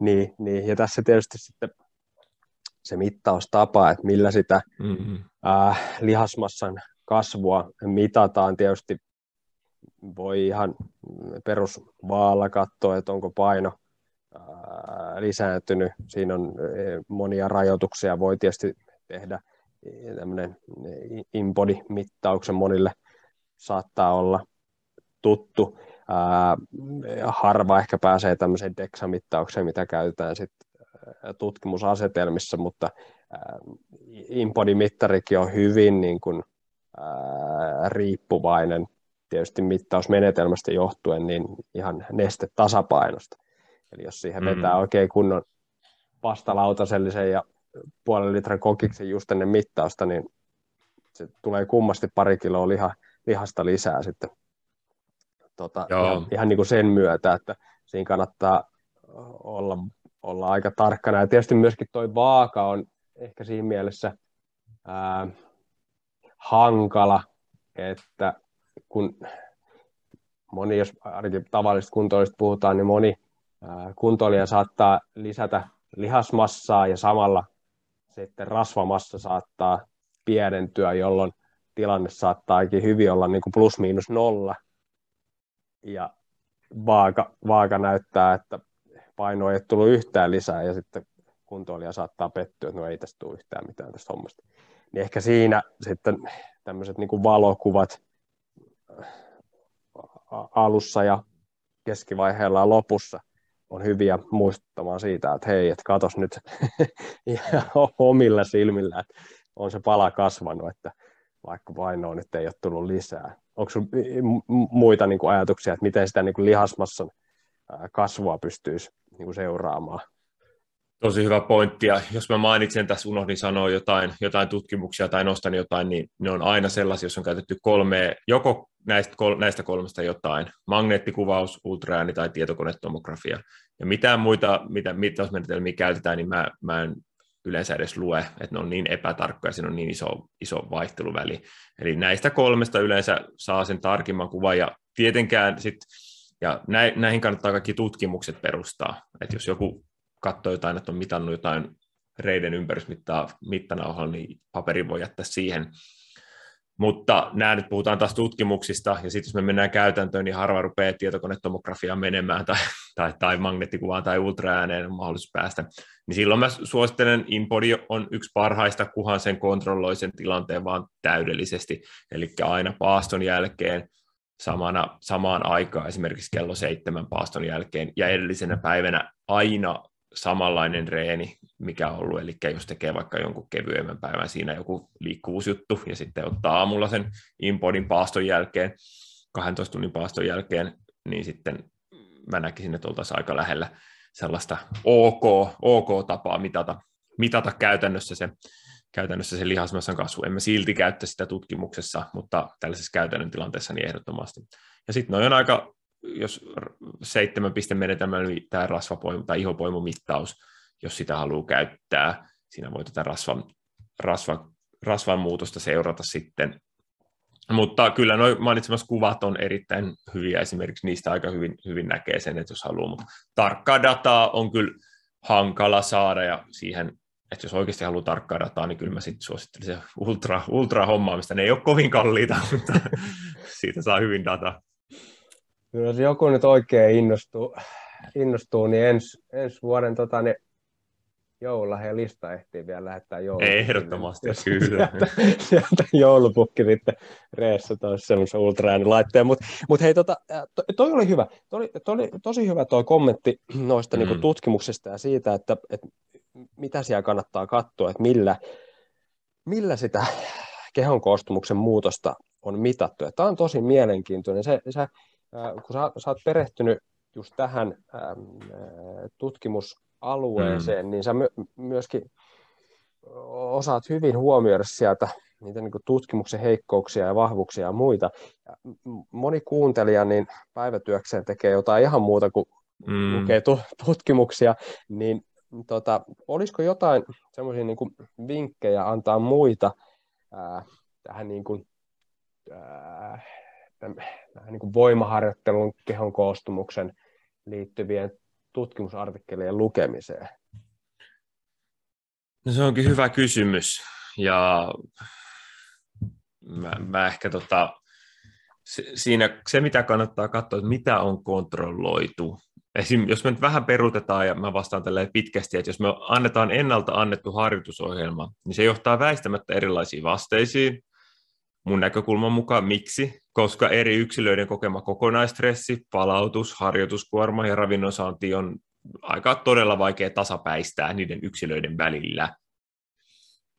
Niin, niin, ja tässä tietysti sitten se mittaustapa, että millä sitä mm-hmm. äh, lihasmassan kasvua mitataan tietysti voi ihan perusvaalla katsoa, että onko paino lisääntynyt. Siinä on monia rajoituksia, voi tietysti tehdä tämmöinen inbody-mittauksen monille saattaa olla tuttu. harva ehkä pääsee tämmöiseen DEXA-mittaukseen, mitä käytetään sitten tutkimusasetelmissa, mutta inbody-mittarikin on hyvin niin kuin, riippuvainen tietysti mittausmenetelmästä johtuen niin ihan nestetasapainosta. Eli jos siihen mm. vetää oikein kunnon pastalautasellisen ja puolen litran kokiksen just ennen mittausta, niin se tulee kummasti pari kiloa liha, lihasta lisää sitten tota, ihan, ihan niin kuin sen myötä, että siinä kannattaa olla, olla aika tarkkana. Ja tietysti myöskin tuo vaaka on ehkä siinä mielessä ää, hankala, että kun moni, jos ainakin tavallisista kuntoilista puhutaan, niin moni kuntoilija saattaa lisätä lihasmassaa ja samalla sitten rasvamassa saattaa pienentyä, jolloin tilanne saattaakin hyvin olla niin kuin plus miinus nolla. Ja vaaka, vaaka näyttää, että paino ei tullut yhtään lisää ja sitten kuntoilija saattaa pettyä, että no ei tästä tule yhtään mitään tästä hommasta. Niin ehkä siinä sitten tämmöiset niin valokuvat alussa ja keskivaiheella ja lopussa on hyviä muistuttamaan siitä, että hei, että katos nyt omilla silmillä, että on se pala kasvanut, että vaikka painoa nyt ei ole tullut lisää. Onko sinulla muita niin kuin ajatuksia, että miten sitä niin kuin lihasmassan kasvua pystyisi niin kuin seuraamaan? Tosi hyvä pointti, ja jos mä mainitsen tässä, unohdin sanoa jotain, jotain tutkimuksia tai nostan jotain, niin ne on aina sellaisia, jos on käytetty kolme, joko näistä, kol, näistä kolmesta jotain, magneettikuvaus, ultraääni tai tietokonetomografia. Ja mitään muita mitä, mittausmenetelmiä käytetään, niin mä, mä en yleensä edes lue, että ne on niin epätarkkoja, siinä on niin iso, iso vaihteluväli. Eli näistä kolmesta yleensä saa sen tarkimman kuvan, ja tietenkään sit, ja näihin kannattaa kaikki tutkimukset perustaa, että jos joku katsoo jotain, että on mitannut jotain reiden ympärysmittaa mittanauhalla, niin paperi voi jättää siihen. Mutta nämä nyt puhutaan taas tutkimuksista, ja sitten jos me mennään käytäntöön, niin harva rupeaa tietokonetomografiaan menemään, tai, tai, tai magneettikuvaan tai ultraääneen on mahdollisuus päästä. Niin silloin mä suosittelen, InBody on yksi parhaista, kuhan sen kontrolloi sen tilanteen vaan täydellisesti. Eli aina paaston jälkeen samana, samaan aikaan, esimerkiksi kello seitsemän paaston jälkeen, ja edellisenä päivänä aina samanlainen reeni, mikä on ollut, eli jos tekee vaikka jonkun kevyemmän päivän siinä joku liikkuvuusjuttu, ja sitten ottaa aamulla sen impodin paaston jälkeen, 12 tunnin paaston jälkeen, niin sitten mä näkisin, että oltaisiin aika lähellä sellaista OK, OK-tapaa mitata, mitata käytännössä se, käytännössä se lihasmassan kasvu. Emme silti käyttä sitä tutkimuksessa, mutta tällaisessa käytännön tilanteessa niin ehdottomasti. Ja sitten noin on aika jos seitsemän pistemenetelmä, niin tämä rasvapoimu tai ihopoimumittaus, jos sitä haluaa käyttää, siinä voi tätä rasvan, rasva, rasvan muutosta seurata sitten. Mutta kyllä nuo mainitsemassa kuvat on erittäin hyviä, esimerkiksi niistä aika hyvin, hyvin näkee sen, että jos haluaa, mutta tarkkaa dataa on kyllä hankala saada ja siihen, että jos oikeasti haluaa tarkkaa dataa, niin kyllä mä sitten suosittelen se ultra, ultra hommaamista. Ne ei ole kovin kalliita, mutta siitä saa hyvin dataa. Kyllä jos joku nyt oikein innostuu, innostuu niin ensi, ensi vuoden tota, niin lista ehtii vielä lähettää joulupukki. Ehdottomasti, jos kyllä. Sieltä, sieltä joulupukki sitten reessä toisi semmoisen ultraäänilaitteen. Mutta mut hei, tota, to, toi oli hyvä. Toi oli, toi oli tosi hyvä tuo kommentti noista mm. niinku, tutkimuksista ja siitä, että et, mitä siellä kannattaa katsoa, että millä, millä sitä kehon koostumuksen muutosta on mitattu. Tämä on tosi mielenkiintoinen. Se, se kun sä, sä oot perehtynyt just tähän tutkimusalueeseen, mm. niin sä my, myöskin osaat hyvin huomioida sieltä niitä niin tutkimuksen heikkouksia ja vahvuuksia ja muita. Moni kuuntelija niin päivätyökseen tekee jotain ihan muuta kuin mm. lukee tutkimuksia, niin tota, olisiko jotain semmoisia niin vinkkejä antaa muita ää, tähän niin kuin, ää, niin kuin voimaharjoittelun, kehon koostumuksen liittyvien tutkimusartikkelien lukemiseen? No se onkin hyvä kysymys. Ja mä, mä ehkä tota, se, siinä se, mitä kannattaa katsoa, että mitä on kontrolloitu. Esim, jos me nyt vähän perutetaan, ja mä vastaan tälle pitkästi, että jos me annetaan ennalta annettu harjoitusohjelma, niin se johtaa väistämättä erilaisiin vasteisiin, mun näkökulman mukaan. Miksi? Koska eri yksilöiden kokema kokonaistressi, palautus, harjoituskuorma ja ravinnon saanti on aika todella vaikea tasapäistää niiden yksilöiden välillä.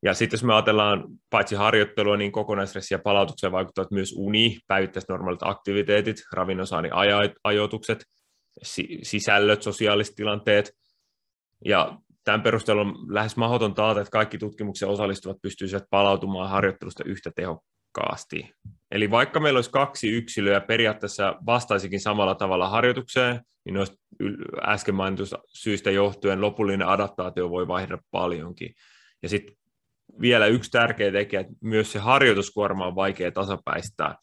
Ja sitten jos me ajatellaan paitsi harjoittelua, niin kokonaistressi ja palautukseen vaikuttavat myös uni, päivittäiset normaalit aktiviteetit, ravinnon saannin ajoitukset, sisällöt, sosiaaliset tilanteet. Ja tämän perusteella on lähes mahdoton taata, että kaikki tutkimuksen osallistuvat pystyisivät palautumaan harjoittelusta yhtä tehokkaasti tehokkaasti. Eli vaikka meillä olisi kaksi yksilöä periaatteessa vastaisikin samalla tavalla harjoitukseen, niin noista äsken mainitusta syistä johtuen lopullinen adaptaatio voi vaihdella paljonkin. Ja sitten vielä yksi tärkeä tekijä, että myös se harjoituskuorma on vaikea tasapäistää.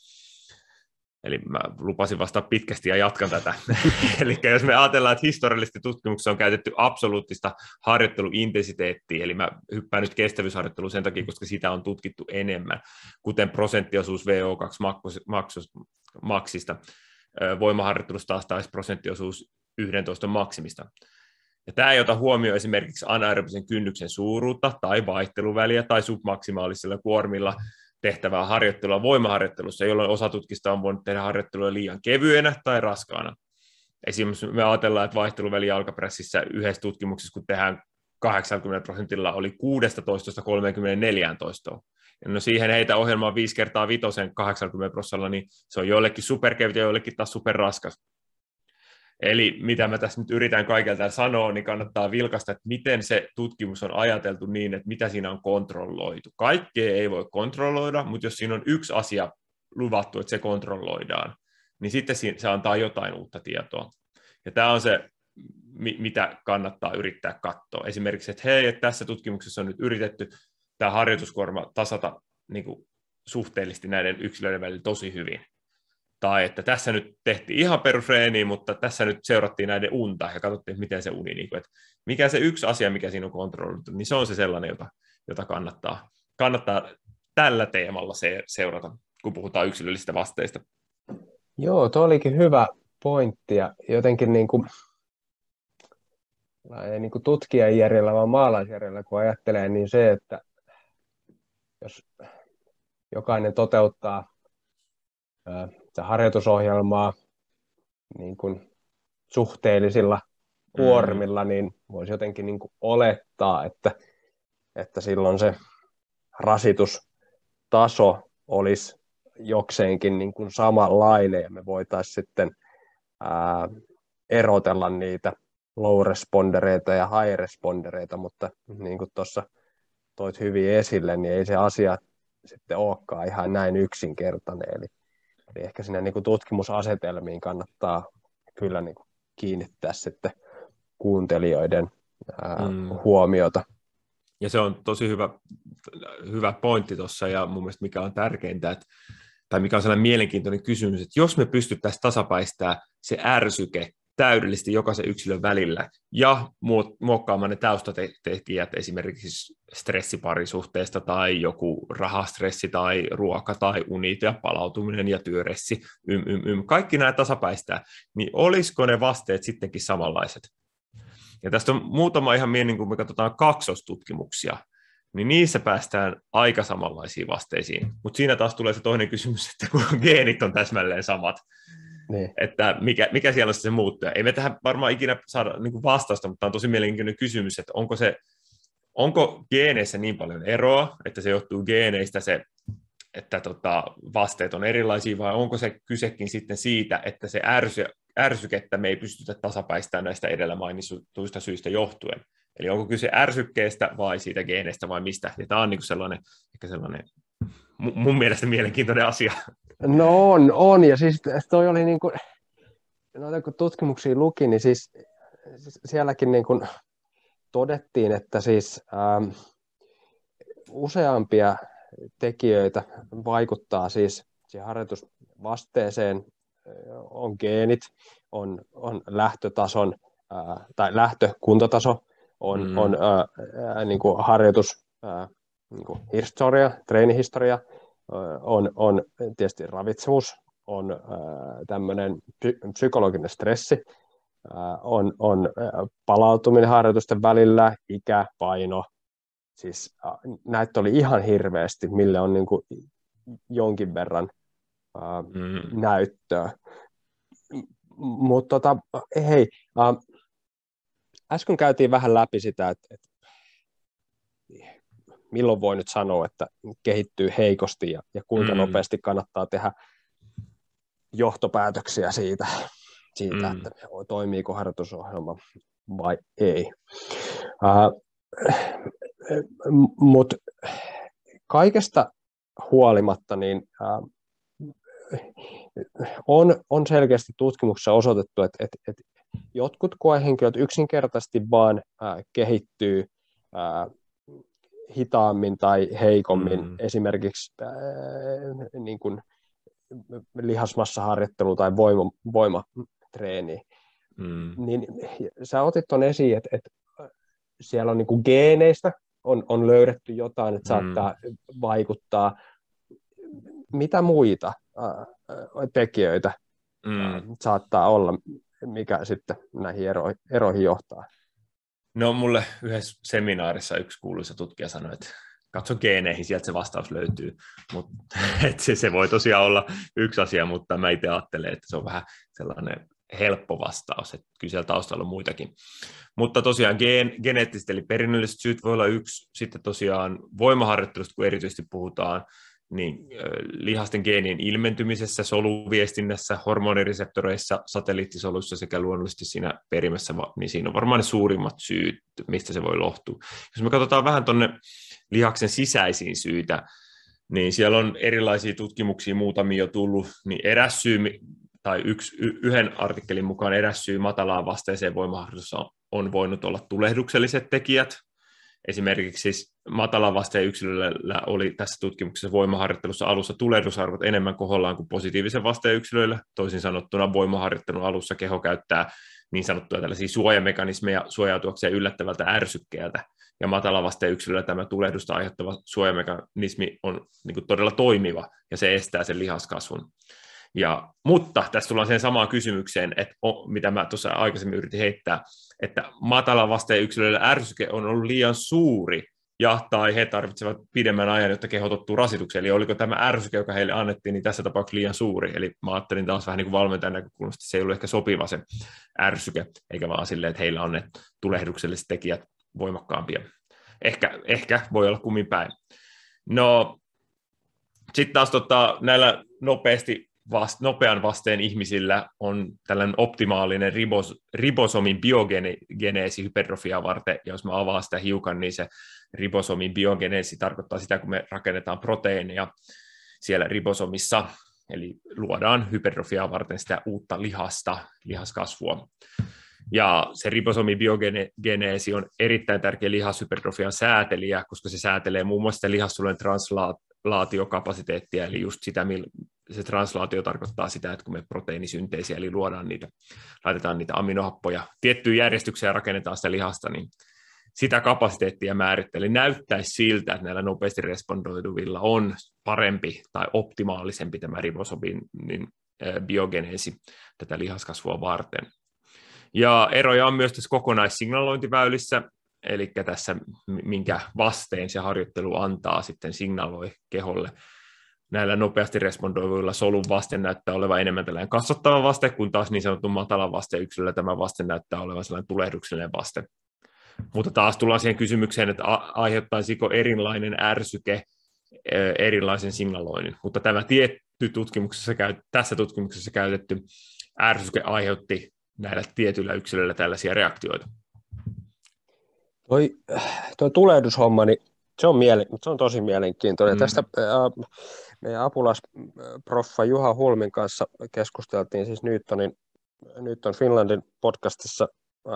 Eli mä lupasin vasta pitkästi ja jatkan tätä. eli jos me ajatellaan, että historiallisesti tutkimuksessa on käytetty absoluuttista harjoitteluintensiteettiä, eli mä hyppään nyt kestävyysharjoitteluun sen takia, koska sitä on tutkittu enemmän, kuten prosenttiosuus VO2-maksista, voimaharjoittelusta taas taisi prosenttiosuus 11 maksimista. Ja tämä ei ota huomioon esimerkiksi anaerobisen kynnyksen suuruutta tai vaihteluväliä tai submaksimaalisilla kuormilla tehtävää harjoittelua voimaharjoittelussa, jolloin osa tutkista on voinut tehdä harjoittelua liian kevyenä tai raskaana. Esimerkiksi me ajatellaan, että vaihteluväli jalkapressissä yhdessä tutkimuksessa, kun tehdään 80 prosentilla, oli 16-34 ja no siihen heitä ohjelmaa 5 kertaa vitosen 80 prosentilla, niin se on joillekin superkevyt ja joillekin taas superraskas. Eli mitä mä tässä nyt yritän kaikilta sanoa, niin kannattaa vilkasta, että miten se tutkimus on ajateltu niin, että mitä siinä on kontrolloitu. Kaikkea ei voi kontrolloida, mutta jos siinä on yksi asia luvattu, että se kontrolloidaan, niin sitten se antaa jotain uutta tietoa. Ja tämä on se, mitä kannattaa yrittää katsoa. Esimerkiksi, että hei, että tässä tutkimuksessa on nyt yritetty tämä harjoituskuorma tasata niin kuin suhteellisesti näiden yksilöiden välillä tosi hyvin tai että tässä nyt tehtiin ihan perusreeni, mutta tässä nyt seurattiin näiden unta ja katsottiin, miten se uni, niin kuin, että mikä se yksi asia, mikä siinä on kontrolloitu, niin se on se sellainen, jota, jota kannattaa, kannattaa tällä teemalla se, seurata, kun puhutaan yksilöllisistä vasteista. Joo, tuo olikin hyvä pointti ja jotenkin niin kuin, ei niin kuin tutkijan järjellä, vaan maalaisjärjellä, kun ajattelee, niin se, että jos jokainen toteuttaa sitä harjoitusohjelmaa niin kuin suhteellisilla kuormilla, mm. niin voisi jotenkin niin kuin olettaa, että, että silloin se rasitustaso olisi jokseenkin niin kuin samanlainen ja me voitaisiin sitten ää, erotella niitä low respondereita ja high respondereita, mutta niin kuin tuossa toit hyvin esille, niin ei se asia sitten olekaan ihan näin yksinkertainen. Eli Eli ehkä sinne niin kuin tutkimusasetelmiin kannattaa kyllä niin kuin kiinnittää sitten kuuntelijoiden ää, mm. huomiota. Ja se on tosi hyvä, hyvä pointti tuossa, ja mun mielestä mikä on tärkeintä, että, tai mikä on sellainen mielenkiintoinen kysymys, että jos me pystyttäisiin tasapäistää se ärsyke täydellisesti jokaisen yksilön välillä ja muokkaamaan ne taustatekijät esimerkiksi stressiparisuhteesta tai joku rahastressi tai ruoka tai unit ja palautuminen ja työressi, ym, ym, ym. kaikki nämä tasapäistää, niin olisiko ne vasteet sittenkin samanlaiset? Ja tästä on muutama ihan niin kun me katsotaan kaksostutkimuksia, niin niissä päästään aika samanlaisiin vasteisiin. Mutta siinä taas tulee se toinen kysymys, että kun geenit on täsmälleen samat, niin. Että mikä, mikä siellä on se muuttuja. Ei me tähän varmaan ikinä saada niin vastausta, mutta tämä on tosi mielenkiintoinen kysymys, että onko, se, onko geeneissä niin paljon eroa, että se johtuu geeneistä se, että tota, vasteet on erilaisia, vai onko se kysekin sitten siitä, että se ärsy, ärsykettä me ei pystytä tasapäistämään näistä edellä mainituista syistä johtuen. Eli onko kyse ärsykkeestä vai siitä geeneistä vai mistä? Ja tämä on niin sellainen, ehkä sellainen mun mielestä mielenkiintoinen asia. No on, on. ja siis toi oli niin kuin, noita kun tutkimuksia luki, niin siis, siis sielläkin niin kuin todettiin, että siis ähm, useampia tekijöitä vaikuttaa siis siihen harjoitusvasteeseen, on geenit, on, on lähtötason äh, tai lähtökuntotaso, on, mm. on äh, äh, niin kuin harjoitus, äh, niin kuin historia, treenihistoria, on, on tietysti ravitsemus, on tämmöinen psykologinen stressi, on, on palautuminen harjoitusten välillä, ikä, paino, siis näitä oli ihan hirveästi, mille on niin kuin jonkin verran mm. näyttöä. Mutta tota, hei, äsken käytiin vähän läpi sitä, että, että milloin voi nyt sanoa, että kehittyy heikosti ja, ja kuinka mm. nopeasti kannattaa tehdä johtopäätöksiä siitä, siitä mm. että toimiiko harjoitusohjelma vai ei. Uh, Mutta kaikesta huolimatta, niin uh, on, on selkeästi tutkimuksessa osoitettu, että, että, että jotkut koehenkilöt yksinkertaisesti vaan kehittyy hitaammin tai heikommin mm. esimerkiksi ää, niin kuin lihasmassaharjoittelu tai voima, voimatreeni. Mm. Niin sä otit tuon esiin, että, että siellä on niin kuin geeneistä on, on löydetty jotain, että mm. saattaa vaikuttaa. Mitä muita ää, tekijöitä mm. ää, saattaa olla, mikä sitten näihin ero, eroihin johtaa? No mulle yhdessä seminaarissa yksi kuuluisa tutkija sanoi, että katso geeneihin, sieltä se vastaus löytyy. Mut, et se, se voi tosiaan olla yksi asia, mutta mä itse ajattelen, että se on vähän sellainen helppo vastaus, että kyllä siellä taustalla on muitakin. Mutta tosiaan gen, geneettiset eli perinnölliset syyt voi olla yksi, sitten tosiaan voimaharjoittelusta, kun erityisesti puhutaan, niin lihasten geenien ilmentymisessä, soluviestinnässä, hormonireseptoreissa, satelliittisoluissa sekä luonnollisesti siinä perimässä, niin siinä on varmaan ne suurimmat syyt, mistä se voi lohtua. Jos me katsotaan vähän tuonne lihaksen sisäisiin syitä, niin siellä on erilaisia tutkimuksia muutamia jo tullut, niin eräs syy, tai yksi, yhden artikkelin mukaan eräs syy matalaan vasteeseen voimaharjoituksessa on, on voinut olla tulehdukselliset tekijät, Esimerkiksi siis matalan vasteen yksilöillä oli tässä tutkimuksessa voimaharjoittelussa alussa tulehdusarvot enemmän kohollaan kuin positiivisen vasteen yksilöillä. Toisin sanottuna voimaharjoittelun alussa keho käyttää niin sanottuja tällaisia suojamekanismeja suojautuakseen yllättävältä ärsykkeeltä. Ja matala vasteen yksilöllä tämä tulehdusta aiheuttava suojamekanismi on niin todella toimiva ja se estää sen lihaskasvun. Ja, mutta tässä tullaan siihen samaan kysymykseen, että o, mitä mä tuossa aikaisemmin yritin heittää, että matala vasteen yksilöillä ärsyke on ollut liian suuri, ja tai he tarvitsevat pidemmän ajan, jotta keho tottuu rasitukseen. Eli oliko tämä ärsyke, joka heille annettiin, niin tässä tapauksessa liian suuri. Eli mä ajattelin taas vähän niin kuin valmentajan näkökulmasta, että se ei ollut ehkä sopiva se ärsyke, eikä vaan silleen, että heillä on ne tulehdukselliset tekijät voimakkaampia. Ehkä, ehkä voi olla kummin päin. No, sitten taas tota, näillä nopeasti vast, nopean vasteen ihmisillä on tällainen optimaalinen ribos, ribosomin biogeneesi hypertrofiaa varten, ja jos mä avaan sitä hiukan, niin se ribosomin biogeneesi tarkoittaa sitä, kun me rakennetaan proteiineja siellä ribosomissa, eli luodaan hypertrofiaa varten sitä uutta lihasta, lihaskasvua. Ja se ribosomin biogeneesi on erittäin tärkeä lihashypertrofian säätelijä, koska se säätelee muun muassa lihassuolen translaatiokapasiteettia, eli just sitä, se translaatio tarkoittaa sitä, että kun me proteiinisynteisiä, eli luodaan niitä, laitetaan niitä aminohappoja tiettyyn järjestykseen ja rakennetaan sitä lihasta, niin sitä kapasiteettia määrittelee. Näyttäisi siltä, että näillä nopeasti respondoiduvilla on parempi tai optimaalisempi tämä ribosomin niin, biogeneesi tätä lihaskasvua varten. Ja eroja on myös tässä kokonaissignalointiväylissä, eli tässä minkä vasteen se harjoittelu antaa sitten signaloi keholle näillä nopeasti respondoivilla solun vaste näyttää olevan enemmän tällainen kasvattava vaste, kun taas niin sanottu matalan vaste yksilöllä tämä vaste näyttää olevan sellainen tulehduksellinen vaste. Mutta taas tullaan siihen kysymykseen, että aiheuttaisiko erilainen ärsyke erilaisen signaloinnin. Mutta tämä tietty tutkimuksessa, tässä tutkimuksessa käytetty ärsyke aiheutti näillä tietyillä yksilöillä tällaisia reaktioita. Toi, toi tulehdushomma, niin se on, miele, se on tosi mielenkiintoinen. Mm. Tästä äh, meidän apulasproffa Juha Hulmin kanssa keskusteltiin siis Newtonin, Newton Finlandin podcastissa äh,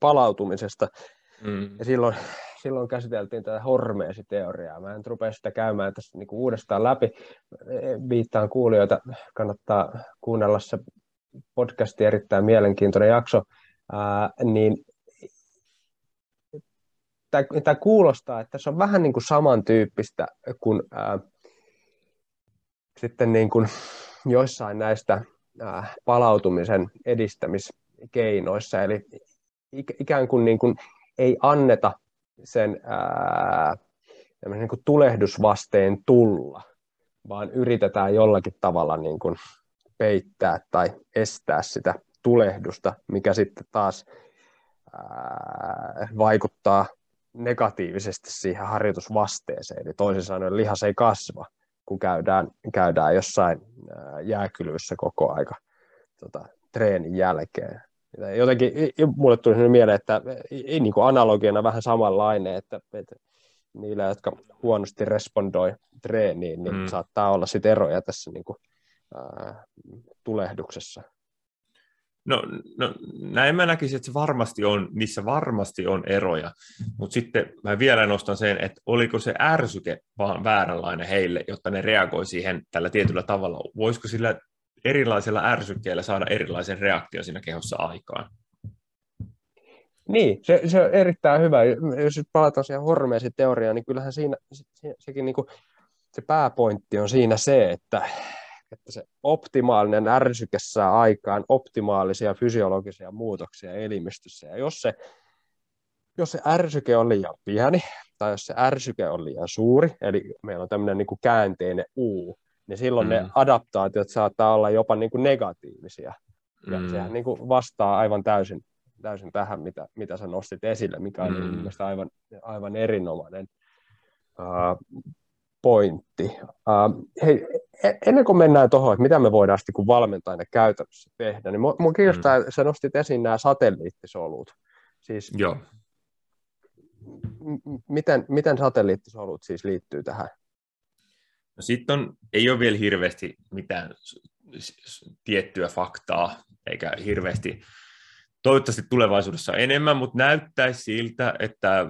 palautumisesta. Mm. Ja silloin, silloin käsiteltiin tätä hormeesiteoriaa. Mä en rupea sitä käymään tässä niinku uudestaan läpi. Viittaan kuulijoita, kannattaa kuunnella se podcasti, erittäin mielenkiintoinen jakso. Ää, niin tämä kuulostaa, että se on vähän niin kuin samantyyppistä kuin ää, sitten niin kuin joissain näistä ää, palautumisen edistämiskeinoissa, eli ikään kuin, niin kuin ei anneta sen ää, niin kuin tulehdusvasteen tulla, vaan yritetään jollakin tavalla niin kuin peittää tai estää sitä tulehdusta, mikä sitten taas ää, vaikuttaa negatiivisesti siihen harjoitusvasteeseen. Eli toisin sanoen lihas ei kasva, kun käydään, käydään jossain jääkylyissä koko aika tota, treenin jälkeen. Jotenkin mulle tuli mieleen, että niin kuin analogiana vähän samanlainen, että, että niillä, jotka huonosti respondoi treeniin, niin mm. saattaa olla sit eroja tässä niin kuin ää, tulehduksessa? No, no näin mä näkisin, että se varmasti on, niissä varmasti on eroja, mutta sitten mä vielä nostan sen, että oliko se ärsyke vaan vääränlainen heille, jotta ne reagoi siihen tällä tietyllä tavalla. Voisiko sillä erilaisella ärsykkeellä saada erilaisen reaktion siinä kehossa aikaan? Niin, se, se on erittäin hyvä. Jos nyt palataan siihen hormeesiteoriaan, niin kyllähän siinä se, sekin niin kuin, se pääpointti on siinä se, että että se optimaalinen ärsyke saa aikaan optimaalisia fysiologisia muutoksia elimistössä. Ja jos se, jos se ärsyke on liian pieni, tai jos se ärsyke on liian suuri, eli meillä on tämmöinen niin kuin käänteinen U, niin silloin mm. ne adaptaatiot saattaa olla jopa niin kuin negatiivisia. Ja mm. sehän niin kuin vastaa aivan täysin, täysin tähän, mitä, mitä sä nostit esille, mikä on mm. mielestäni aivan, aivan erinomainen uh, pointti. Uh, hei, e-, ennen kuin mennään tuohon, että mitä me voidaan sitten kun valmentajana käytännössä tehdä, niin minua kiinnostaa, mm. sä nostit esiin nämä satelliittisolut. Siis, Joo. M- miten, miten satelliittisolut siis liittyy tähän? No sitten on, ei ole vielä hirveästi mitään tiettyä faktaa, eikä hirveästi toivottavasti tulevaisuudessa enemmän, mutta näyttäisi siltä, että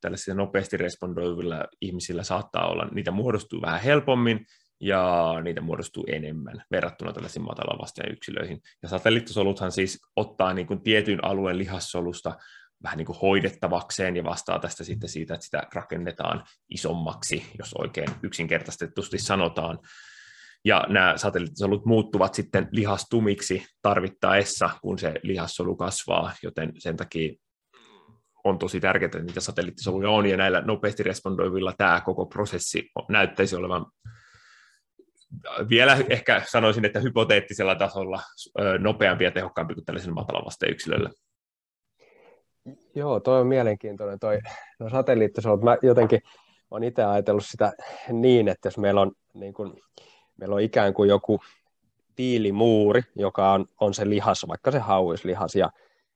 tällaisilla nopeasti respondoivilla ihmisillä saattaa olla, niitä muodostuu vähän helpommin ja niitä muodostuu enemmän verrattuna tällaisiin matalavasteen yksilöihin. Ja satelliittisoluthan siis ottaa niin kuin tietyn alueen lihassolusta vähän niin kuin hoidettavakseen ja vastaa tästä sitten siitä, että sitä rakennetaan isommaksi, jos oikein yksinkertaistetusti sanotaan. Ja nämä satelliittisolut muuttuvat sitten lihastumiksi tarvittaessa, kun se lihassolu kasvaa, joten sen takia on tosi tärkeää, että niitä satelliittisoluja on, ja näillä nopeasti respondoivilla tämä koko prosessi näyttäisi olevan vielä ehkä sanoisin, että hypoteettisella tasolla nopeampi ja tehokkaampi kuin tällaisen matalan vasteen yksilöllä. Joo, toi on mielenkiintoinen toi no satelliittisolut. Mä jotenkin olen itse ajatellut sitä niin, että jos meillä on, niin kun, meillä on ikään kuin joku tiilimuuri, joka on, on se lihas, vaikka se hauislihas, ja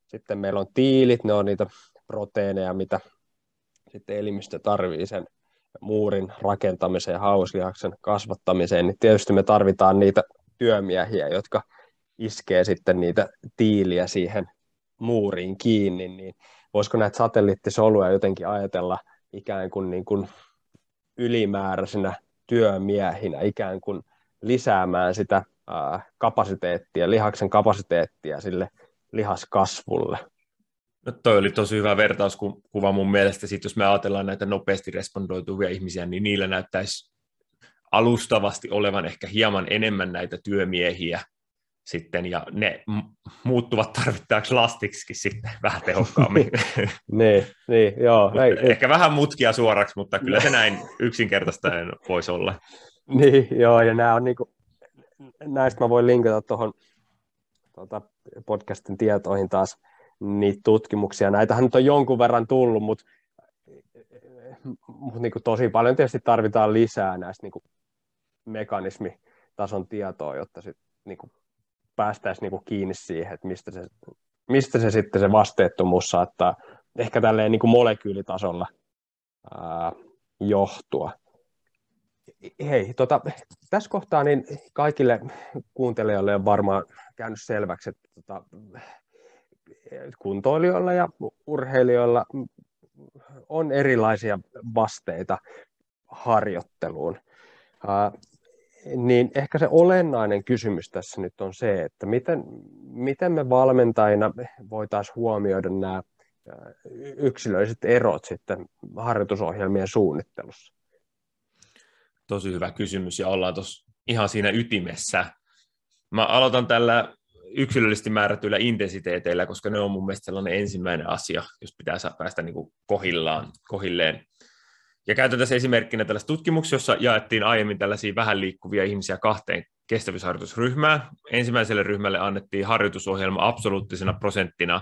sitten meillä on tiilit, ne on niitä proteiineja, mitä sitten elimistö tarvii sen muurin rakentamiseen, hauslihaksen kasvattamiseen, niin tietysti me tarvitaan niitä työmiehiä, jotka iskee sitten niitä tiiliä siihen muuriin kiinni, niin voisiko näitä satelliittisoluja jotenkin ajatella ikään kuin, niin kuin ylimääräisenä työmiehinä, ikään kuin lisäämään sitä kapasiteettia, lihaksen kapasiteettia sille lihaskasvulle. No toi oli tosi hyvä vertauskuva mun mielestä. Sitten jos me ajatellaan näitä nopeasti respondoituvia ihmisiä, niin niillä näyttäisi alustavasti olevan ehkä hieman enemmän näitä työmiehiä sitten, ja ne muuttuvat tarvittajaksi lastiksi sitten vähän tehokkaammin. niin, niin, joo. Ei, ehkä vähän mutkia suoraksi, mutta kyllä se näin yksinkertaista voisi olla. niin, joo, ja nämä on niinku, näistä mä voin linkata tuohon tuota, podcastin tietoihin taas, niitä tutkimuksia. Näitähän nyt on jonkun verran tullut, mutta mut niinku tosi paljon tietysti tarvitaan lisää näistä niinku mekanismitason tietoa, jotta sit niinku päästäisiin niinku kiinni siihen, että mistä se, mistä se sitten se vasteettomuus saattaa ehkä tälleen niinku molekyylitasolla ää, johtua. Hei, tota, tässä kohtaa niin kaikille kuuntelijoille on varmaan käynyt selväksi, että tota, kuntoilijoilla ja urheilijoilla on erilaisia vasteita harjoitteluun. niin ehkä se olennainen kysymys tässä nyt on se, että miten, miten me valmentajina voitaisiin huomioida nämä yksilölliset erot sitten harjoitusohjelmien suunnittelussa? Tosi hyvä kysymys ja ollaan tuossa ihan siinä ytimessä. Mä aloitan tällä yksilöllisesti määrätyillä intensiteeteillä, koska ne on mun mielestä sellainen ensimmäinen asia, jos pitää päästä niin kuin kohillaan, kohilleen. Ja käytän tässä esimerkkinä tällaista tutkimuksia, jossa jaettiin aiemmin tällaisia vähän liikkuvia ihmisiä kahteen kestävyysharjoitusryhmään. Ensimmäiselle ryhmälle annettiin harjoitusohjelma absoluuttisena prosenttina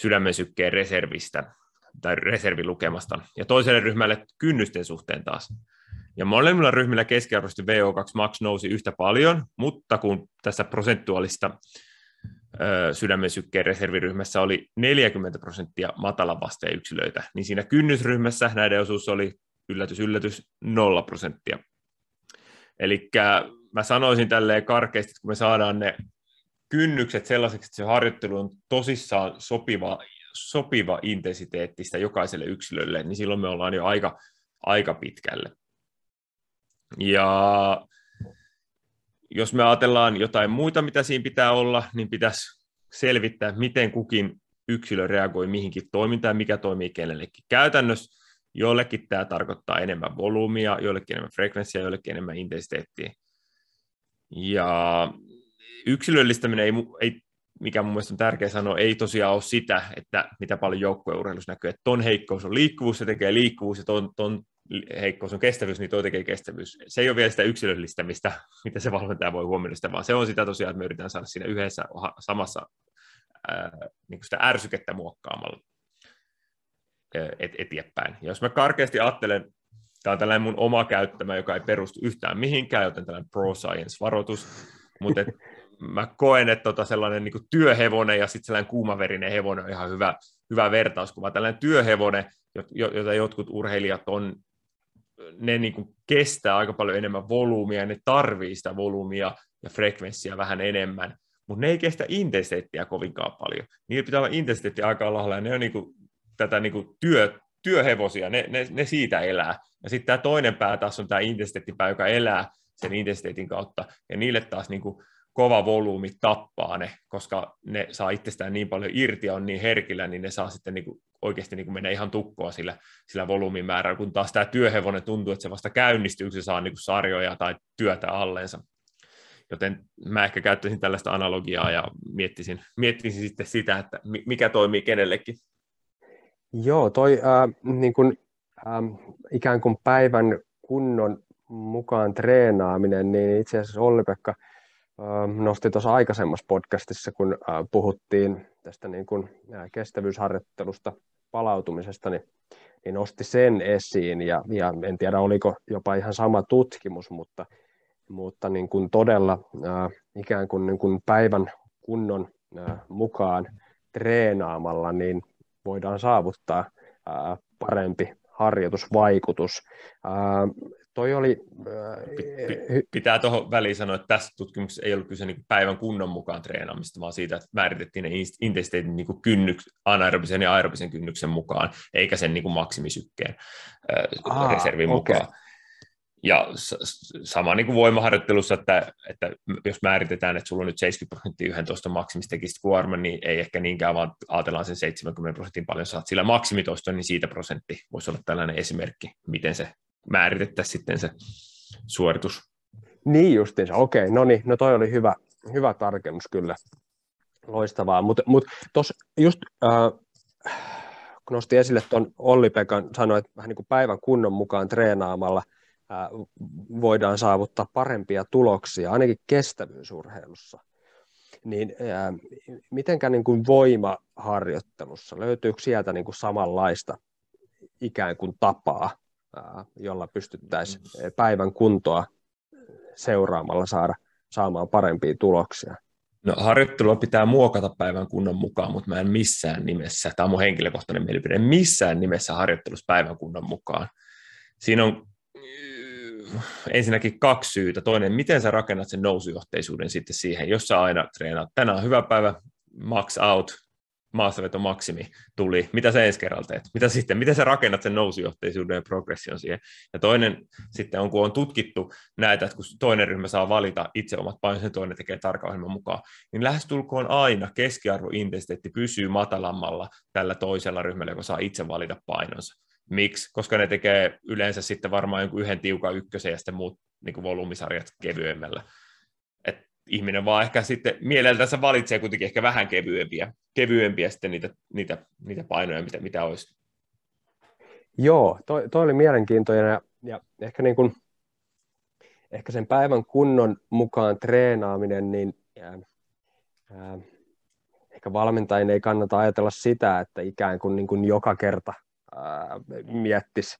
sydämen sykkeen reservistä tai reservilukemasta, ja toiselle ryhmälle kynnysten suhteen taas. Ja molemmilla ryhmillä keskiarvoisesti VO2 max nousi yhtä paljon, mutta kun tässä prosentuaalista sydämen sykkeen reserviryhmässä oli 40 prosenttia matalan vasteen yksilöitä, niin siinä kynnysryhmässä näiden osuus oli yllätys, yllätys, 0 prosenttia. Eli mä sanoisin tälleen karkeasti, että kun me saadaan ne kynnykset sellaiseksi, että se harjoittelu on tosissaan sopiva, sopiva intensiteettistä jokaiselle yksilölle, niin silloin me ollaan jo aika, aika pitkälle. Ja jos me ajatellaan jotain muita, mitä siinä pitää olla, niin pitäisi selvittää, miten kukin yksilö reagoi mihinkin toimintaan, mikä toimii kenellekin. Käytännössä joillekin tämä tarkoittaa enemmän volyymia, joillekin enemmän frekvenssiä, joillekin enemmän intensiteettiä. Ja yksilöllistäminen ei, ei mikä mun mielestä on tärkeä sanoa, ei tosiaan ole sitä, että mitä paljon joukkueurheilussa näkyy, että ton heikkous on liikkuvuus, se tekee liikkuvuus, ja ton, ton heikkous on kestävyys, niin toi tekee kestävyys. Se ei ole vielä sitä yksilöllistämistä, mitä se valmentaja voi huomioida sitä, vaan se on sitä tosiaan, että me yritetään saada siinä yhdessä samassa ää, niin sitä ärsykettä muokkaamalla et, eteenpäin. Ja jos mä karkeasti ajattelen, tämä on tällainen mun oma käyttämä, joka ei perustu yhtään mihinkään, joten tällainen pro science-varoitus, mutta et, mä koen, että tota sellainen niin työhevonen ja sitten sellainen kuumaverinen hevonen on ihan hyvä, hyvä vertauskuva. Tällainen työhevonen, jota jotkut urheilijat on, ne niin kuin kestää aika paljon enemmän volyymia, ne tarvii sitä volyymia ja frekvenssiä vähän enemmän, mutta ne ei kestä intensiteettiä kovinkaan paljon. Niillä pitää olla intensiteetti aika alhaalla, ja ne on niin kuin, tätä niin kuin työ, työhevosia, ne, ne, ne, siitä elää. Ja sitten tämä toinen pää taas on tämä intensiteettipää, joka elää sen intensiteetin kautta, ja niille taas niin kuin kova volyymi tappaa ne, koska ne saa itsestään niin paljon irti ja on niin herkillä, niin ne saa sitten niin kuin oikeasti niin kuin mennä ihan tukkoa sillä, sillä volyymin määrällä, kun taas tämä työhevonen tuntuu, että se vasta käynnistyy, kun se saa niin kuin sarjoja tai työtä alleensa. Joten mä ehkä käyttäisin tällaista analogiaa ja miettisin, miettisin sitten sitä, että mikä toimii kenellekin. Joo, toi äh, niin kuin, äh, ikään kuin päivän kunnon mukaan treenaaminen, niin itse asiassa Olli-Pekka nosti tuossa aikaisemmassa podcastissa, kun puhuttiin tästä niin kuin kestävyysharjoittelusta palautumisesta, niin, niin nosti sen esiin, ja, ja en tiedä oliko jopa ihan sama tutkimus, mutta, mutta niin kuin todella äh, ikään kuin, niin kuin päivän kunnon äh, mukaan treenaamalla, niin voidaan saavuttaa äh, parempi harjoitusvaikutus. Toi oli... Äh, pitää tuohon väliin sanoa, että tässä tutkimuksessa ei ollut kyse niin päivän kunnon mukaan treenaamista, vaan siitä, että määritettiin ne intensiteetin niin kynnyks, anaerobisen ja aerobisen kynnyksen mukaan, eikä sen niin maksimisykkeen äh, Aa, reservin okay. mukaan. Ja sama niin kuin voimaharjoittelussa, että, että jos määritetään, että sulla on nyt 70 prosenttia yhden tuosta maksimistekisit kuorma, niin ei ehkä niinkään, vaan ajatellaan sen 70 prosentin paljon saat sillä maksimitosta, niin siitä prosentti voisi olla tällainen esimerkki, miten se määritettäisiin sitten se suoritus. Niin justiinsa, okei, no niin, no toi oli hyvä, hyvä tarkennus kyllä, loistavaa, mutta mut, tuossa just äh, kun esille tuon Olli-Pekan, sanoi, että vähän niin kuin päivän kunnon mukaan treenaamalla äh, voidaan saavuttaa parempia tuloksia, ainakin kestävyysurheilussa. Niin äh, mitenkä niin kuin voimaharjoittelussa, löytyykö sieltä niin kuin samanlaista ikään kuin tapaa jolla pystyttäisiin mm. päivän kuntoa seuraamalla saada saamaan parempia tuloksia. No harjoittelua pitää muokata päivän kunnon mukaan, mutta mä en missään nimessä, tämä on mun henkilökohtainen mielipide, missään nimessä harjoittelussa päivän kunnon mukaan. Siinä on ensinnäkin kaksi syytä. Toinen, miten sä rakennat sen nousujohteisuuden sitten siihen, jos sä aina treenaat, tänään on hyvä päivä, max out, maastaveto maksimi tuli, mitä sä ensi kerralla teet? Mitä sitten, miten sä rakennat sen nousujohteisuuden ja progression siihen? Ja toinen sitten on, kun on tutkittu näitä, että kun toinen ryhmä saa valita itse omat painonsa, toinen tekee tarkan ohjelman mukaan, niin lähestulkoon aina keskiarvointensiteetti pysyy matalammalla tällä toisella ryhmällä, joka saa itse valita painonsa. Miksi? Koska ne tekee yleensä sitten varmaan jonkun yhden tiukan ykkösen ja sitten muut niin volyymisarjat kevyemmällä ihminen vaan ehkä sitten mieleltänsä valitsee kuitenkin ehkä vähän kevyempiä, kevyempiä sitten niitä, niitä, niitä painoja, mitä, mitä olisi. Joo, toi, toi oli mielenkiintoinen ja, ja ehkä, niin kuin, ehkä sen päivän kunnon mukaan treenaaminen, niin ää, ää, ehkä valmentajien ei kannata ajatella sitä, että ikään kuin, niin kuin joka kerta ää, miettisi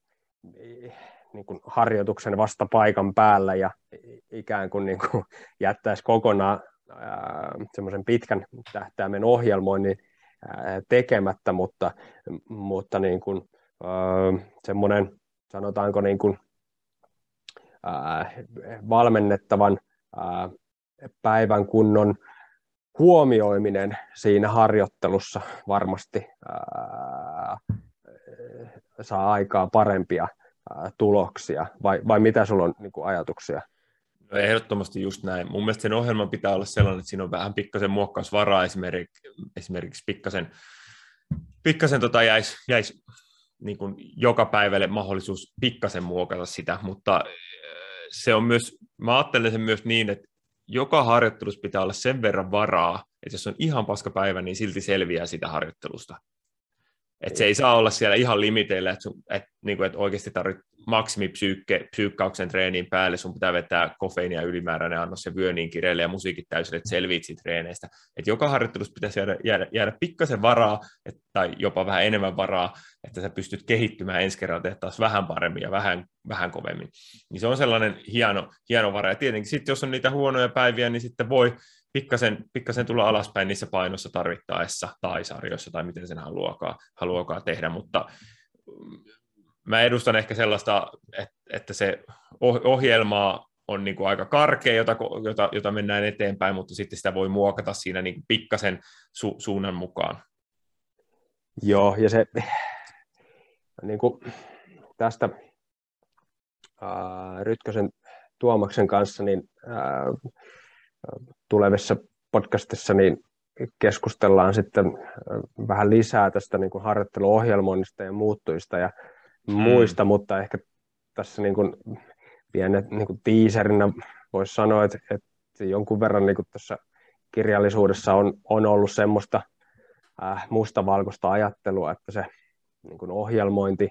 niin kuin harjoituksen vasta paikan päällä ja ikään kuin, niin kuin jättäisi kokonaan semmoisen pitkän tähtäimen ohjelmoinnin ää, tekemättä, mutta, mutta niin kuin, ää, semmoinen, sanotaanko niin kuin, ää, valmennettavan ää, päivän kunnon huomioiminen siinä harjoittelussa varmasti ää, saa aikaa parempia tuloksia, vai, vai mitä sulla on niin kuin, ajatuksia? No ehdottomasti just näin. Mun mielestä sen ohjelman pitää olla sellainen, että siinä on vähän pikkasen muokkausvaraa, esimerkiksi, esimerkiksi pikkasen, pikkasen tota jäisi, jäisi niin joka päivälle mahdollisuus pikkasen muokata sitä, mutta se on myös, mä ajattelen sen myös niin, että joka harjoittelussa pitää olla sen verran varaa, että jos on ihan paska päivä, niin silti selviää sitä harjoittelusta. Että se ei saa olla siellä ihan limiteillä, että, sun, että, niin kuin, että oikeasti tarvitset maksimipsyykkauksen treeniin päälle, sun pitää vetää kofeiinia ylimääräinen annos ja vyö niin kireelle ja musiikit täysille, että selviit treeneistä. Että joka harjoittelussa pitäisi jäädä, jäädä, jäädä pikkasen varaa, että, tai jopa vähän enemmän varaa, että sä pystyt kehittymään ensi kerralla tehtaas vähän paremmin ja vähän, vähän kovemmin. Niin se on sellainen hieno, hieno vara. Ja tietenkin sitten, jos on niitä huonoja päiviä, niin sitten voi pikkasen, pikkasen tulla alaspäin niissä painossa tarvittaessa tai sarjoissa tai miten sen haluakaan, haluakaan tehdä, mutta mä edustan ehkä sellaista, että se ohjelma on niin kuin aika karkea, jota, jota, jota mennään eteenpäin, mutta sitten sitä voi muokata siinä niin kuin pikkasen su, suunnan mukaan. Joo, ja se niin kuin tästä ää, Rytkösen Tuomaksen kanssa, niin ää, tulevissa podcastissa niin keskustellaan sitten vähän lisää tästä niin kuin harjoitteluohjelmoinnista ja muuttujista ja mm. muista, mutta ehkä tässä niin kuin pienet niin kuin tiiserinä voisi sanoa, että, että jonkun verran niin kuin tässä kirjallisuudessa on, on ollut semmoista äh, mustavalkoista ajattelua, että se niin kuin ohjelmointi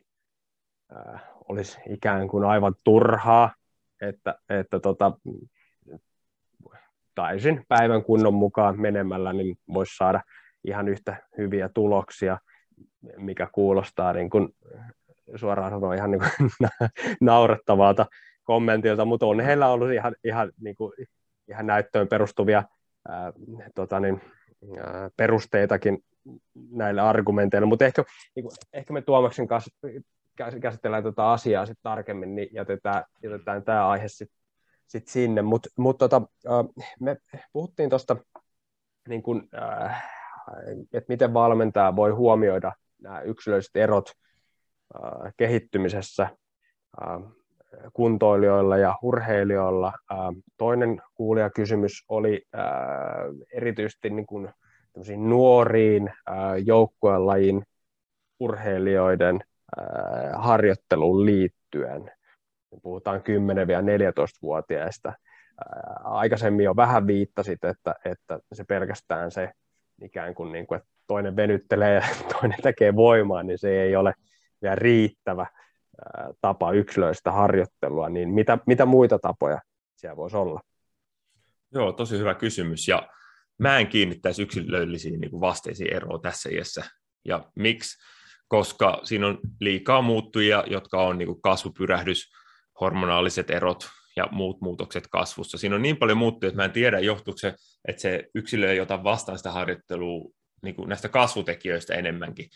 äh, olisi ikään kuin aivan turhaa, että, että tota, täysin päivän kunnon mukaan menemällä, niin voisi saada ihan yhtä hyviä tuloksia, mikä kuulostaa niin kuin, suoraan sanoen ihan niin kuin, naurettavalta kommentilta, mutta on heillä ollut ihan, ihan, niin kuin, ihan näyttöön perustuvia ää, tota niin, ää, perusteitakin näille argumenteille, mutta ehkä, niin kuin, ehkä me Tuomaksen kanssa käsitellään tätä asiaa sitten tarkemmin, niin jätetään, jätetään tämä aihe sitten sit sinne, mutta mut tota, me puhuttiin tuosta, niin äh, että miten valmentaja voi huomioida nämä yksilölliset erot äh, kehittymisessä äh, kuntoilijoilla ja urheilijoilla. Äh, toinen kuulijakysymys oli äh, erityisesti niin kuin, nuoriin äh, joukkuelajin urheilijoiden äh, harjoitteluun liittyen puhutaan 10-14-vuotiaista. Aikaisemmin jo vähän viittasit, että, että se pelkästään se ikään kuin, niin kuin että toinen venyttelee ja toinen tekee voimaa, niin se ei ole vielä riittävä tapa yksilöistä harjoittelua, niin mitä, mitä muita tapoja siellä voisi olla? Joo, tosi hyvä kysymys, ja mä en kiinnittäisi yksilöllisiin niin vasteisiin eroa tässä iässä. Ja miksi? Koska siinä on liikaa muuttujia, jotka on niin kuin kasvupyrähdys, hormonaaliset erot ja muut muutokset kasvussa. Siinä on niin paljon muuttuja, että mä en tiedä, johtuuko se, että se yksilö ei ota vastaan sitä harjoittelua niin kuin näistä kasvutekijöistä enemmänkin.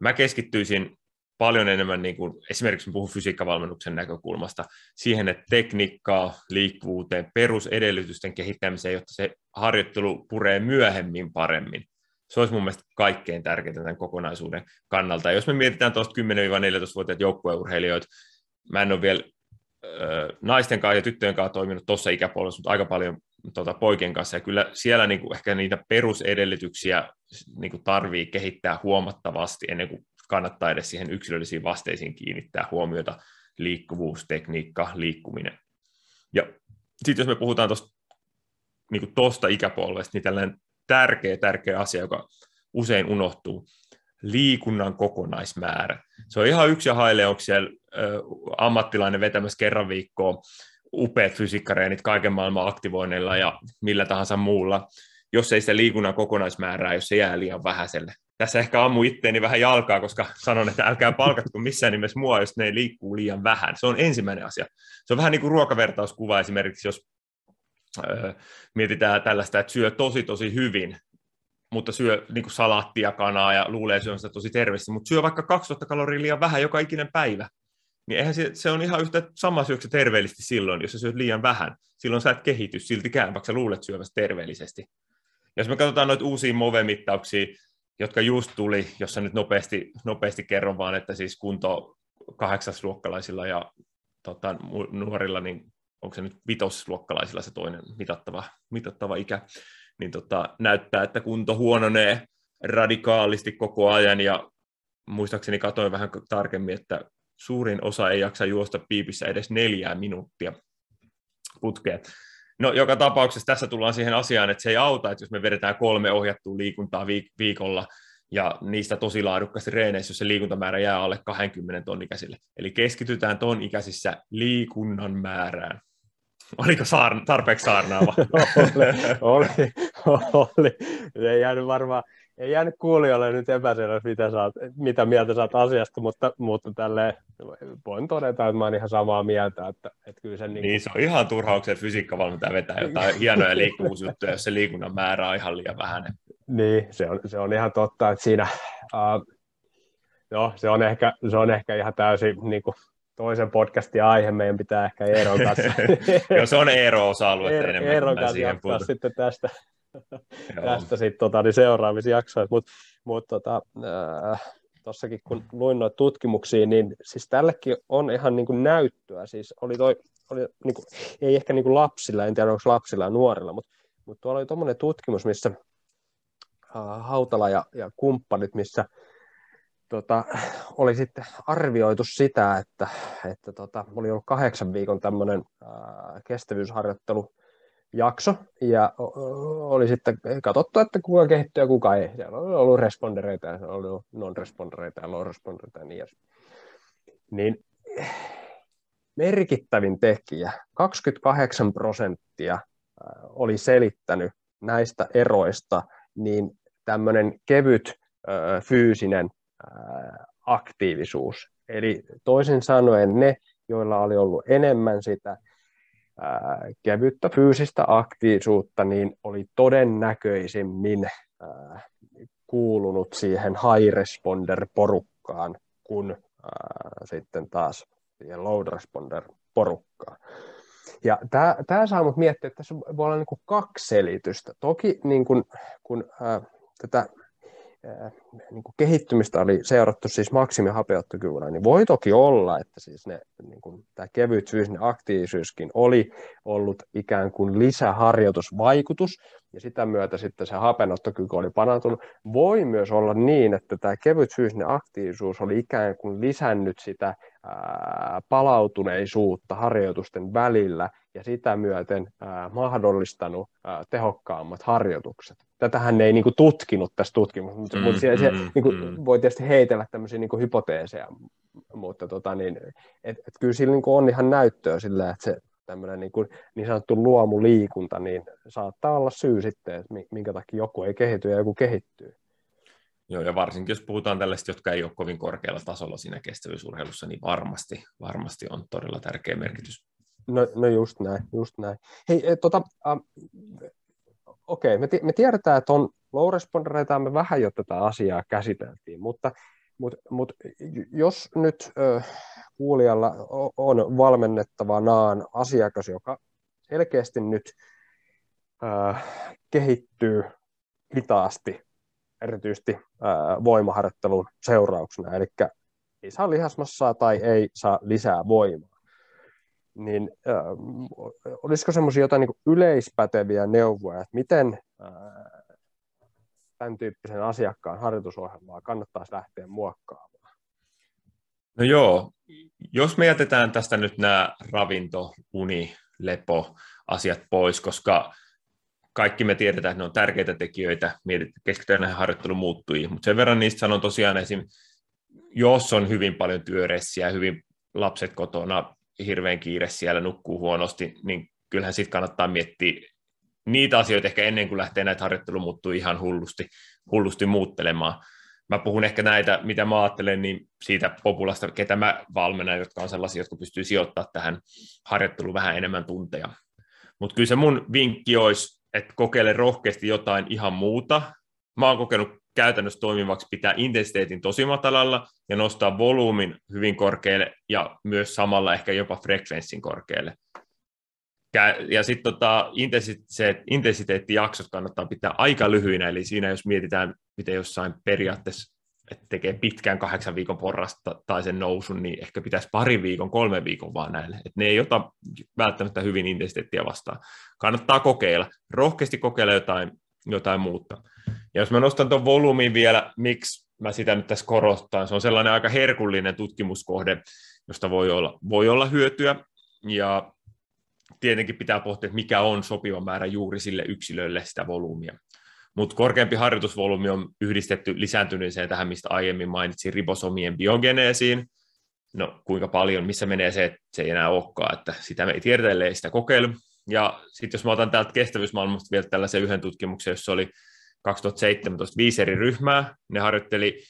Mä keskittyisin paljon enemmän, niin kuin, esimerkiksi puhun fysiikkavalmennuksen näkökulmasta, siihen, että tekniikkaa, liikkuvuuteen, perusedellytysten kehittämiseen, jotta se harjoittelu puree myöhemmin paremmin. Se olisi mun mielestä kaikkein tärkeintä tämän kokonaisuuden kannalta. Ja jos me mietitään tuosta 10-14-vuotiaat joukkueurheilijoita, mä en ole vielä naisten kanssa ja tyttöjen kanssa toiminut tuossa ikäpuolessa, mutta aika paljon tuota, poikien kanssa. Ja kyllä siellä niin kuin, ehkä niitä perusedellytyksiä niin kuin tarvii kehittää huomattavasti ennen kuin kannattaa edes siihen yksilöllisiin vasteisiin kiinnittää huomiota, liikkuvuus, tekniikka, liikkuminen. Ja sitten jos me puhutaan tuosta niin tosta ikäpolvesta, niin tällainen tärkeä, tärkeä asia, joka usein unohtuu, liikunnan kokonaismäärä. Se on ihan yksi ja haile, onko siellä ammattilainen vetämässä kerran viikkoa upeat fysiikkareenit kaiken maailman aktivoinnilla ja millä tahansa muulla, jos ei sitä liikunnan kokonaismäärää, jos se jää liian vähäiselle. Tässä ehkä ammu itteeni vähän jalkaa, koska sanon, että älkää palkatko missään nimessä mua, jos ne liikkuu liian vähän. Se on ensimmäinen asia. Se on vähän niin kuin ruokavertauskuva esimerkiksi, jos mietitään tällaista, että syö tosi tosi hyvin, mutta syö niin kuin salaattia, kanaa ja luulee syönsä tosi terveesti, mutta syö vaikka 2000 kaloria liian vähän joka ikinen päivä, niin eihän se, se on ihan yhtä sama syöksä terveellisesti silloin, jos sä syöt liian vähän. Silloin sä et kehity siltikään, vaikka sä luulet syövässä terveellisesti. Jos me katsotaan noita uusia MOVE-mittauksia, jotka just tuli, jossa nyt nopeasti, nopeasti kerron vaan, että siis kunto kahdeksasluokkalaisilla ja tota, nuorilla, niin onko se nyt vitosluokkalaisilla se toinen mitattava, mitattava ikä, niin tota, näyttää, että kunto huononee radikaalisti koko ajan, ja muistaakseni katsoin vähän tarkemmin, että suurin osa ei jaksa juosta piipissä edes neljää minuuttia putkeen. No joka tapauksessa tässä tullaan siihen asiaan, että se ei auta, että jos me vedetään kolme ohjattua liikuntaa viik- viikolla ja niistä tosi laadukkaasti reeneissä, jos se liikuntamäärä jää alle 20 ton ikäisille. Eli keskitytään ton ikäisissä liikunnan määrään. Oliko saar, tarpeeksi saarnaava? oli, oli, oli. Ei jäänyt varmaan, ei jäänyt kuulijoille nyt epäselväksi, mitä, saat, mitä mieltä saat asiasta, mutta, mutta tälleen voin todeta, että mä oon ihan samaa mieltä. Että, että kyllä sen niin, niin, se on ihan turhauksen fysiikkavalmentaja vetää jotain hienoja liikkuvuusjuttuja, jos se liikunnan määrä on ihan liian vähän. Niin, se on, se on ihan totta, että siinä, uh, no, se, on ehkä, se on ehkä ihan täysin niin kuin, toisen podcastin aihe, meidän pitää ehkä Eeron kanssa. Joo, se on Eero-osa-alue Eero, enemmän. Eeron kanssa jatkaa sitten tästä, tästä sitten, tota, niin seuraavissa jaksoissa, mutta mut, tota, äh, kun luin noita tutkimuksia, niin siis tällekin on ihan niin kuin näyttöä, siis oli toi, oli, niin kuin, ei ehkä niin kuin lapsilla, en tiedä onko lapsilla ja nuorilla, mutta, mutta tuolla oli tuommoinen tutkimus, missä äh, Hautala ja, ja kumppanit, missä tota, oli sitten arvioitu sitä, että, että tota, oli ollut kahdeksan viikon tämmöinen kestävyysharjoittelu, jakso, ja oli sitten katsottu, että kuka kehittyy ja kuka ei. Siellä oli ollut respondereita ja oli ollut non-respondereita ja low-respondereita ja niin edespäin. Niin merkittävin tekijä, 28 prosenttia oli selittänyt näistä eroista, niin tämmöinen kevyt fyysinen aktiivisuus. Eli toisin sanoen ne, joilla oli ollut enemmän sitä kevyttä fyysistä aktiivisuutta, niin oli todennäköisimmin kuulunut siihen high responder-porukkaan kuin sitten taas siihen low responder-porukkaan. Ja tämä saa mut miettiä, että tässä voi olla niin kaksi selitystä. Toki niin kun, kun ää, tätä niin kuin kehittymistä oli seurattu siis maksimihapeuttokyvyllä, niin voi toki olla, että siis ne, niin kuin, tämä kevyt fyysinen aktiivisuuskin oli ollut ikään kuin lisäharjoitusvaikutus, ja sitä myötä sitten se hapenottokyky oli parantunut. Voi myös olla niin, että tämä kevyt fyysinen aktiivisuus oli ikään kuin lisännyt sitä ää, palautuneisuutta harjoitusten välillä, ja sitä myöten ää, mahdollistanut ää, tehokkaammat harjoitukset. Tätähän ei niin kuin, tutkinut tässä tutkimuksessa, mm, mutta siellä, mm, niin kuin, mm. voi tietysti heitellä tämmöisiä niin kuin, hypoteeseja, mutta tota, niin, et, et kyllä sillä niin kuin, on ihan näyttöä sillä, että se tämmöinen niin, kuin, niin sanottu luomuliikunta, niin saattaa olla syy sitten, että minkä takia joku ei kehity ja joku kehittyy. Joo, ja varsinkin jos puhutaan tällaista, jotka ei ole kovin korkealla tasolla siinä kestävyysurheilussa, niin varmasti, varmasti on todella tärkeä merkitys. No, no just näin, just näin. Hei, e, tota, okei, okay, me, me tiedetään, että on low respondereita, me vähän jo tätä asiaa käsiteltiin, mutta, mutta, mutta jos nyt äh, kuulijalla on valmennettavanaan asiakas, joka selkeästi nyt äh, kehittyy hitaasti, erityisesti äh, voimaharjoittelun seurauksena, eli ei saa lihasmassaa tai ei saa lisää voimaa niin äh, olisiko semmoisia jotain niin yleispäteviä neuvoja, että miten äh, tämän tyyppisen asiakkaan harjoitusohjelmaa kannattaisi lähteä muokkaamaan? No joo, jos me jätetään tästä nyt nämä ravinto, uni, lepo asiat pois, koska kaikki me tiedetään, että ne on tärkeitä tekijöitä, keskitytään näihin harjoittelun muuttujiin, mutta sen verran niistä sanon tosiaan esim. jos on hyvin paljon työressiä, hyvin lapset kotona, hirveän kiire siellä, nukkuu huonosti, niin kyllähän sitten kannattaa miettiä niitä asioita ehkä ennen kuin lähtee näitä harjoittelu muuttuu ihan hullusti, hullusti muuttelemaan. Mä puhun ehkä näitä, mitä mä ajattelen, niin siitä populasta, ketä mä valmennan, jotka on sellaisia, jotka pystyy sijoittamaan tähän harjoitteluun vähän enemmän tunteja. Mutta kyllä se mun vinkki olisi, että kokeile rohkeasti jotain ihan muuta. Mä oon kokenut käytännössä toimivaksi pitää intensiteetin tosi matalalla ja nostaa volyymin hyvin korkealle ja myös samalla ehkä jopa frekvenssin korkealle. Ja sitten tota, intensiteettijaksot kannattaa pitää aika lyhyinä, eli siinä jos mietitään, miten jossain periaatteessa että tekee pitkään kahdeksan viikon porrasta tai sen nousun, niin ehkä pitäisi pari viikon, kolme viikon vaan näille. Että ne ei ota välttämättä hyvin intensiteettiä vastaan. Kannattaa kokeilla, rohkeasti kokeilla jotain, jotain muuta. Ja jos mä nostan tuon volyymin vielä, miksi mä sitä nyt tässä korostan, se on sellainen aika herkullinen tutkimuskohde, josta voi olla, voi olla hyötyä, ja tietenkin pitää pohtia, että mikä on sopiva määrä juuri sille yksilölle sitä volyymia. Mutta korkeampi harjoitusvolyymi on yhdistetty lisääntyneeseen tähän, mistä aiemmin mainitsin, ribosomien biogeneesiin. No kuinka paljon, missä menee se, että se ei enää olekaan, että sitä me ei tiedetä, ellei sitä kokeilu. Ja sitten jos mä otan täältä kestävyysmaailmasta vielä tällaisen yhden tutkimuksen, jossa oli 2017 viisi eri ryhmää, ne harjoitteli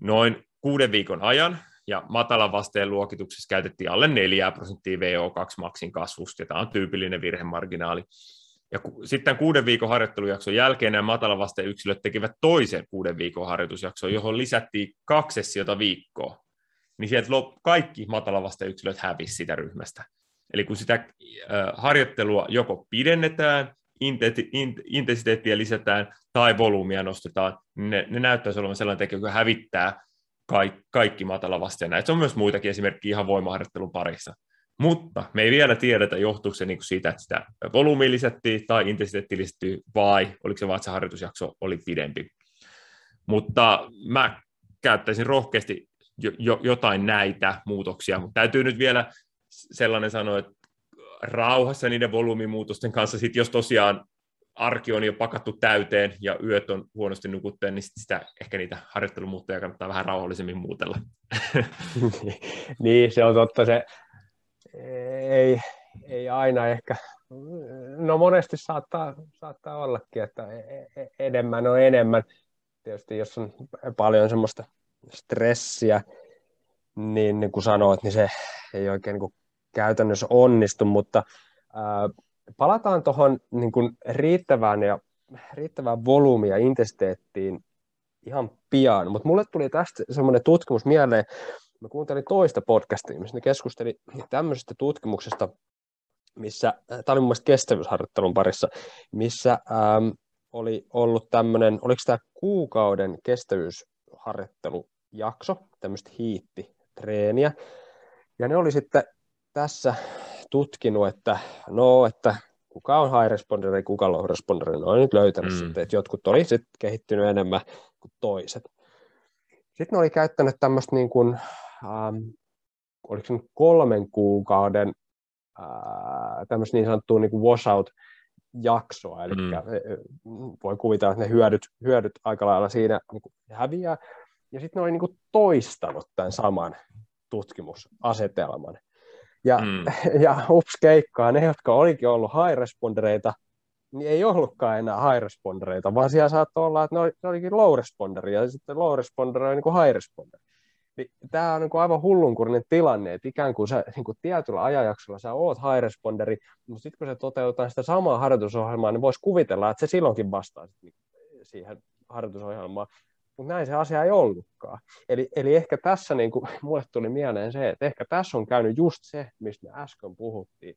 noin kuuden viikon ajan, ja matalan vasteen luokituksessa käytettiin alle 4 prosenttia VO2-maksin kasvusta, ja tämä on tyypillinen virhemarginaali. Ja sitten kuuden viikon harjoittelujakson jälkeen nämä matalavasteen yksilöt tekivät toisen kuuden viikon harjoitusjakson, johon lisättiin kaksi sessiota viikkoa. Niin sieltä kaikki matalavasteen yksilöt hävisi sitä ryhmästä. Eli kun sitä harjoittelua joko pidennetään, intensiteettiä lisätään tai volyymia nostetaan, niin ne, ne näyttäisi olevan sellainen tekijä, joka hävittää kaikki, kaikki matalavasteen. Se on myös muitakin esimerkkejä ihan voimaharjoittelun parissa. Mutta me ei vielä tiedetä, johtuuko se niin siitä, että sitä volyymiä lisättiin tai intensiteetti lisättiin, vai oliko se vaan, että se harjoitusjakso oli pidempi. Mutta mä käyttäisin rohkeasti jo, jo, jotain näitä muutoksia, mutta täytyy nyt vielä sellainen sanoa, että rauhassa niiden volyymimuutosten kanssa, sit jos tosiaan arki on jo pakattu täyteen ja yöt on huonosti nukutteen, niin sitä, ehkä niitä harjoittelumuuttoja kannattaa vähän rauhallisemmin muutella. niin, se on totta. Se, ei, ei aina ehkä, no monesti saattaa, saattaa ollakin, että e, e, enemmän on enemmän. Tietysti jos on paljon semmoista stressiä, niin, niin kuin sanoit, niin se ei oikein niin käytännössä onnistu, mutta ää, palataan tuohon niin riittävään ja riittävään volyymiin ja intensiteettiin ihan pian, mutta mulle tuli tästä semmoinen tutkimus mieleen, mä kuuntelin toista podcastia, missä ne keskusteli tämmöisestä tutkimuksesta, missä, tämä oli mun mielestä kestävyysharjoittelun parissa, missä ähm, oli ollut tämmöinen, oliko tämä kuukauden kestävyysharjoittelujakso, tämmöistä hiittitreeniä, ja ne oli sitten tässä tutkinut, että no, että kuka on high responderi, kuka low responderi, no nyt löytänyt mm. sitten, että jotkut oli sitten kehittynyt enemmän kuin toiset. Sitten ne oli käyttänyt tämmöistä niin kuin, ähm, oliko se nyt kolmen kuukauden äh, tämmöistä niin sanottua niin kuin washout-jaksoa, eli mm. voi kuvitella, että ne hyödyt, hyödyt aika lailla siinä niin kuin häviää, ja sitten ne oli niin kuin toistanut tämän saman tutkimusasetelman. Ja, mm. ja ups keikkaa, ne, jotka olikin ollut high respondereita, niin ei ollutkaan enää high respondereita, vaan siellä saattoi olla, että ne, oli, ne olikin low responderi, ja sitten low responder oli niin kuin high responder. Niin, tämä on niin kuin aivan hullunkurinen tilanne, että ikään kuin, sä, niin kuin tietyllä ajanjaksolla sä oot high responderi, mutta sitten kun se toteutetaan sitä samaa harjoitusohjelmaa, niin voisi kuvitella, että se silloinkin vastaa siihen harjoitusohjelmaan. Mutta näin se asia ei ollutkaan. Eli, eli ehkä tässä niin kuin, mulle tuli mieleen se, että ehkä tässä on käynyt just se, mistä me äsken puhuttiin,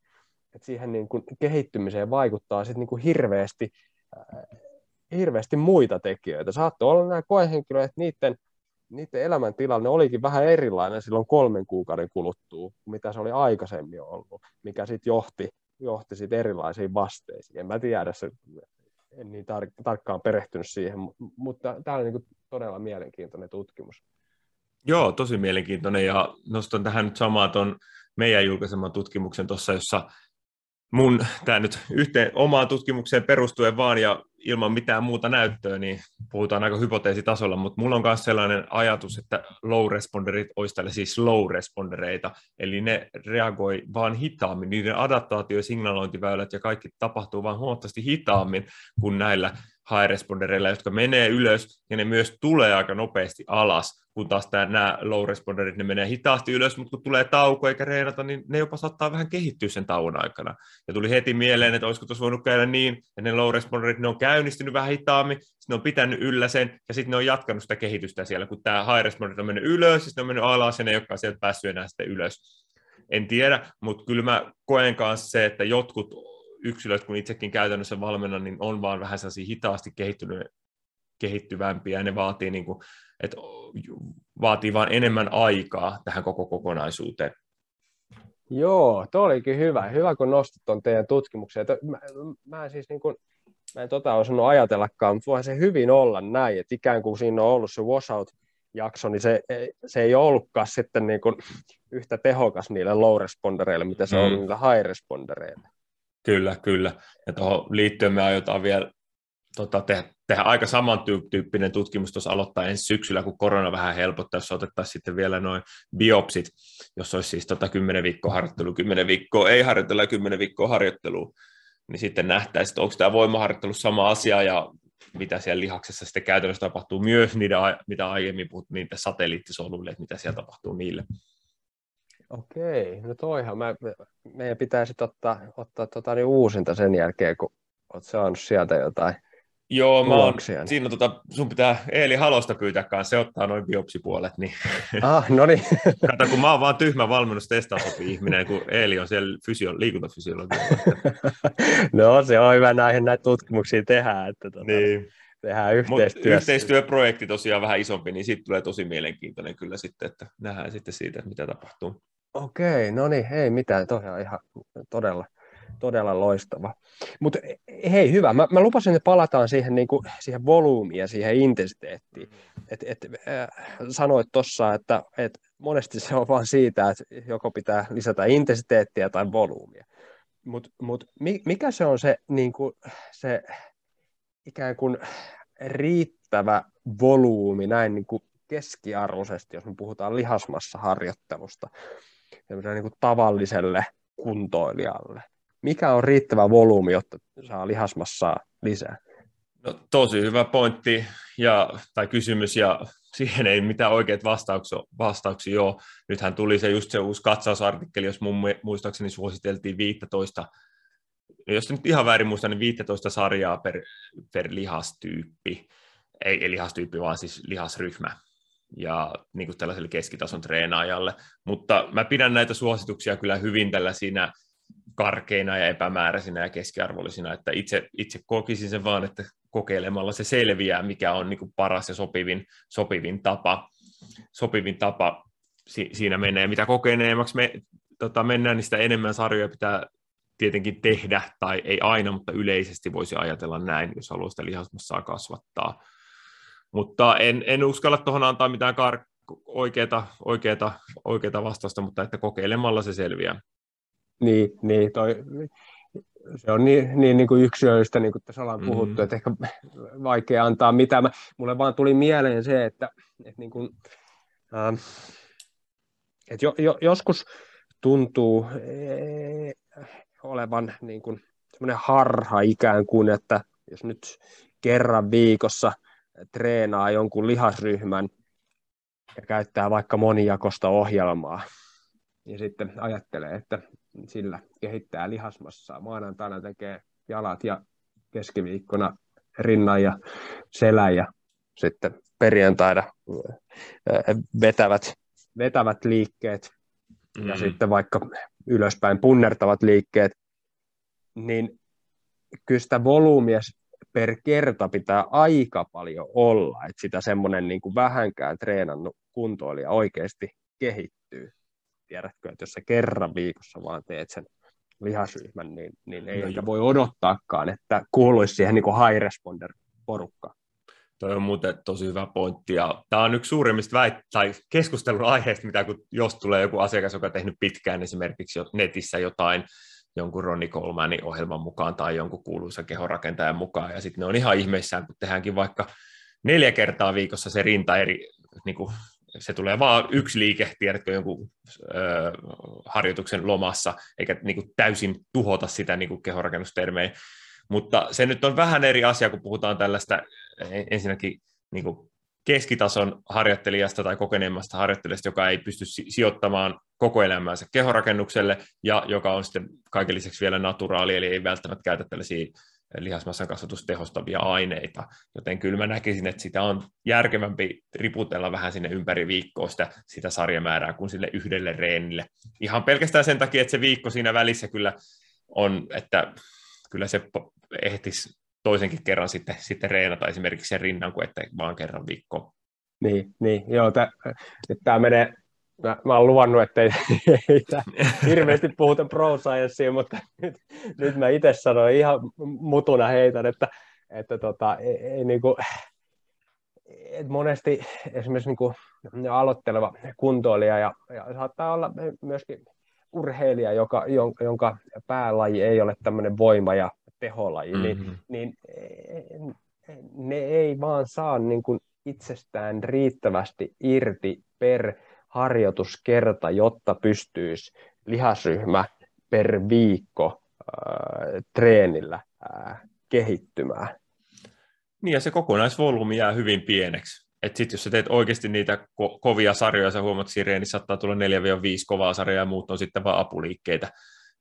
että siihen niin kuin kehittymiseen vaikuttaa sit niin kuin hirveästi, äh, hirveästi muita tekijöitä. Saattoi olla nämä koehenkilöt, että niiden, niiden elämäntilanne olikin vähän erilainen silloin kolmen kuukauden kuluttua, mitä se oli aikaisemmin ollut, mikä sitten johti, johti sit erilaisiin vasteisiin. En mä tiedä, se, en niin tar- tarkkaan perehtynyt siihen, mutta tämä on niin todella mielenkiintoinen tutkimus. Joo, tosi mielenkiintoinen ja nostan tähän nyt samaa tuon meidän julkaiseman tutkimuksen tuossa, jossa mun tämä nyt yhteen omaan tutkimukseen perustuen vaan ja ilman mitään muuta näyttöä, niin puhutaan aika hypoteesitasolla, mutta mulla on myös sellainen ajatus, että low responderit olisi tälle siis slow respondereita, eli ne reagoi vaan hitaammin, niiden adaptaatio- signalointiväylät ja kaikki tapahtuu vaan huomattavasti hitaammin kuin näillä high respondereilla, jotka menee ylös ja ne myös tulee aika nopeasti alas, kun taas tämä, nämä low responderit, ne menee hitaasti ylös, mutta kun tulee tauko eikä reenata, niin ne jopa saattaa vähän kehittyä sen tauon aikana. Ja tuli heti mieleen, että olisiko tuossa voinut käydä niin, että ne low responderit, ne on käynnistynyt vähän hitaammin, sitten ne on pitänyt yllä sen, ja sitten ne on jatkanut sitä kehitystä siellä, kun tämä high responderit on mennyt ylös, ja sitten on mennyt alas, ja ne ei olekaan sieltä päässyt enää sitten ylös. En tiedä, mutta kyllä mä koen kanssa se, että jotkut yksilöt, kun itsekin käytännössä valmennan, niin on vaan vähän sellaisia hitaasti kehittynyt, kehittyvämpiä, ja ne vaatii, niin kuin, että vaatii vaan enemmän aikaa tähän koko kokonaisuuteen. Joo, tuo olikin hyvä. Hyvä, kun nostit tuon teidän tutkimuksen. Mä, mä en siis niin kuin, mä en tota osannut ajatellakaan, mutta voihan se hyvin olla näin, että ikään kuin siinä on ollut se washout-jakso, niin se, se ei ollutkaan sitten niin kuin yhtä tehokas niille low respondereille, mitä se mm. on niille high respondereille. Kyllä, kyllä. Ja tuohon liittyen me aiotaan vielä tota, tehdä, tehdä aika samantyyppinen tutkimus tuossa aloittaa ensi syksyllä, kun korona vähän helpottaa, jos otettaisiin sitten vielä noin biopsit, jos olisi siis tota 10 viikkoa harjoittelu, 10 viikkoa ei harjoitella ja 10 viikkoa harjoittelu, niin sitten nähtäisiin, että onko tämä voimaharjoittelu sama asia ja mitä siellä lihaksessa sitten käytännössä tapahtuu myös niiden, mitä aiemmin puhuttiin, niitä satelliittisoluille, että mitä siellä tapahtuu niille. Okei, no toihan. Mä, meidän pitäisi ottaa, ottaa tota, niin uusinta sen jälkeen, kun olet saanut sieltä jotain Joo, mä oon, niin. siinä tota, sun pitää Eeli Halosta pyytää kanssa, se ottaa noin biopsipuolet. Niin. Ah, no niin. Kato, kun mä oon vaan tyhmä valmennus testausoppi ihminen, kun Eeli on siellä fysio, liikuntafysiologia. no se on hyvä näihin näitä tutkimuksia tehdä, että tota, niin. tehdään yhteistyössä. yhteistyöprojekti tosiaan vähän isompi, niin siitä tulee tosi mielenkiintoinen kyllä sitten, että nähdään sitten siitä, että mitä tapahtuu. Okei, no niin, ei mitään, tosiaan ihan todella, todella loistava. Mutta hei, hyvä. Mä, mä lupasin, että palataan siihen, niin kuin, siihen volyymiin ja siihen intensiteettiin. Et, et, äh, sanoit tuossa, että et monesti se on vain siitä, että joko pitää lisätä intensiteettiä tai volyymia. Mutta mut, mikä se on se, niin kuin, se ikään kuin riittävä volyymi näin niin kuin keskiarvoisesti, jos me puhutaan lihasmassa harjoittelusta, niin kuin tavalliselle kuntoilijalle? Mikä on riittävä volyymi, jotta saa lihasmassaa lisää? No, tosi hyvä pointti ja, tai kysymys, ja siihen ei mitään oikeat vastauksia, vastauksia ole. Nythän tuli se just se uusi katsausartikkeli, jos mun muistaakseni suositeltiin 15, jos nyt ihan väärin muistan, niin 15 sarjaa per, per lihastyyppi. Ei, ei lihastyyppi, vaan siis lihasryhmä ja niin kuin tällaiselle keskitason treenaajalle. Mutta mä pidän näitä suosituksia kyllä hyvin tällaisina karkeina ja epämääräisinä ja keskiarvollisina, että itse, itse kokisin sen vaan, että kokeilemalla se selviää, mikä on niin kuin paras ja sopivin, sopivin tapa, sopivin tapa si, siinä menee. Mitä kokeneemmaksi me tota, mennään, niin sitä enemmän sarjoja pitää tietenkin tehdä, tai ei aina, mutta yleisesti voisi ajatella näin, jos haluaa sitä lihasmassaa kasvattaa. Mutta en, en uskalla tuohon antaa mitään kar- oikeata, oikeata, oikeata vastausta, mutta että kokeilemalla se selviää. Niin, niin toi, se on niin, niin, niin kuin yksilöllistä, niin kuin tässä ollaan puhuttu, mm-hmm. että ehkä vaikea antaa mitään. mulle vaan tuli mieleen se, että, että, niin kuin, ähm, että jo, jo, joskus tuntuu ee, olevan niin kuin semmoinen harha ikään kuin, että jos nyt kerran viikossa treenaa jonkun lihasryhmän ja käyttää vaikka monijakosta ohjelmaa, ja sitten ajattelee, että sillä kehittää lihasmassaa. Maanantaina tekee jalat ja keskiviikkona rinnan ja selän ja sitten perjantaina vetävät, vetävät liikkeet mm. ja sitten vaikka ylöspäin punnertavat liikkeet, niin kyllä sitä volyymia per kerta pitää aika paljon olla, että sitä semmoinen niin kuin vähänkään treenannut kuntoilija oikeasti kehittyy tiedätkö, että jos sä kerran viikossa vaan teet sen lihasryhmän, niin, niin ei no ehkä voi odottaakaan, että kuuluisi siihen niin kuin high responder porukkaan. Toi on muuten tosi hyvä pointti, ja tämä on yksi suurimmista väit- tai keskustelun aiheista, mitä kun, jos tulee joku asiakas, joka on tehnyt pitkään esimerkiksi netissä jotain, jonkun Ronnie Colemanin ohjelman mukaan tai jonkun kuuluisa kehorakentajan mukaan, ja sitten ne on ihan ihmeissään, kun tehdäänkin vaikka neljä kertaa viikossa se rinta eri niin kuin se tulee vaan yksi liike, tiedätkö, jonkun ö, harjoituksen lomassa, eikä niin kuin täysin tuhota sitä niin kuin kehorakennustermejä. Mutta se nyt on vähän eri asia, kun puhutaan tällaista ensinnäkin niin kuin keskitason harjoittelijasta tai kokeneemmasta harjoittelijasta, joka ei pysty sijoittamaan koko elämäänsä kehorakennukselle ja joka on sitten kaiken lisäksi vielä naturaali, eli ei välttämättä käytä tällaisia lihasmassan kasvatustehostavia aineita, joten kyllä mä näkisin, että sitä on järkevämpi riputella vähän sinne ympäri viikkoa sitä, sitä sarjamäärää kuin sille yhdelle reenille. Ihan pelkästään sen takia, että se viikko siinä välissä kyllä on, että kyllä se ehtisi toisenkin kerran sitten, sitten reenata esimerkiksi sen rinnan, kuin että vaan kerran viikkoon. Niin, niin joo, tämä menee, mä, mä oon luvannut, että ei, ei hirveästi puhuta pro sciencea, mutta nyt, nyt mä itse sanoin ihan mutuna heitän, että, että tota, ei, ei niinku, et monesti esimerkiksi niinku aloitteleva kuntoilija ja, ja saattaa olla myöskin urheilija, joka, jonka päälaji ei ole tämmöinen voima- ja teholaji, niin, mm-hmm. niin, niin ne ei vaan saa niin kuin itsestään riittävästi irti per harjoituskerta, jotta pystyisi lihasryhmä per viikko äh, treenillä äh, kehittymään. Niin ja se kokonaisvolyymi jää hyvin pieneksi. Et sit jos sä teet oikeasti niitä ko- kovia sarjoja, sä huomaat, että niin saattaa tulla 4-5 kovaa sarjaa ja muut on sitten vain apuliikkeitä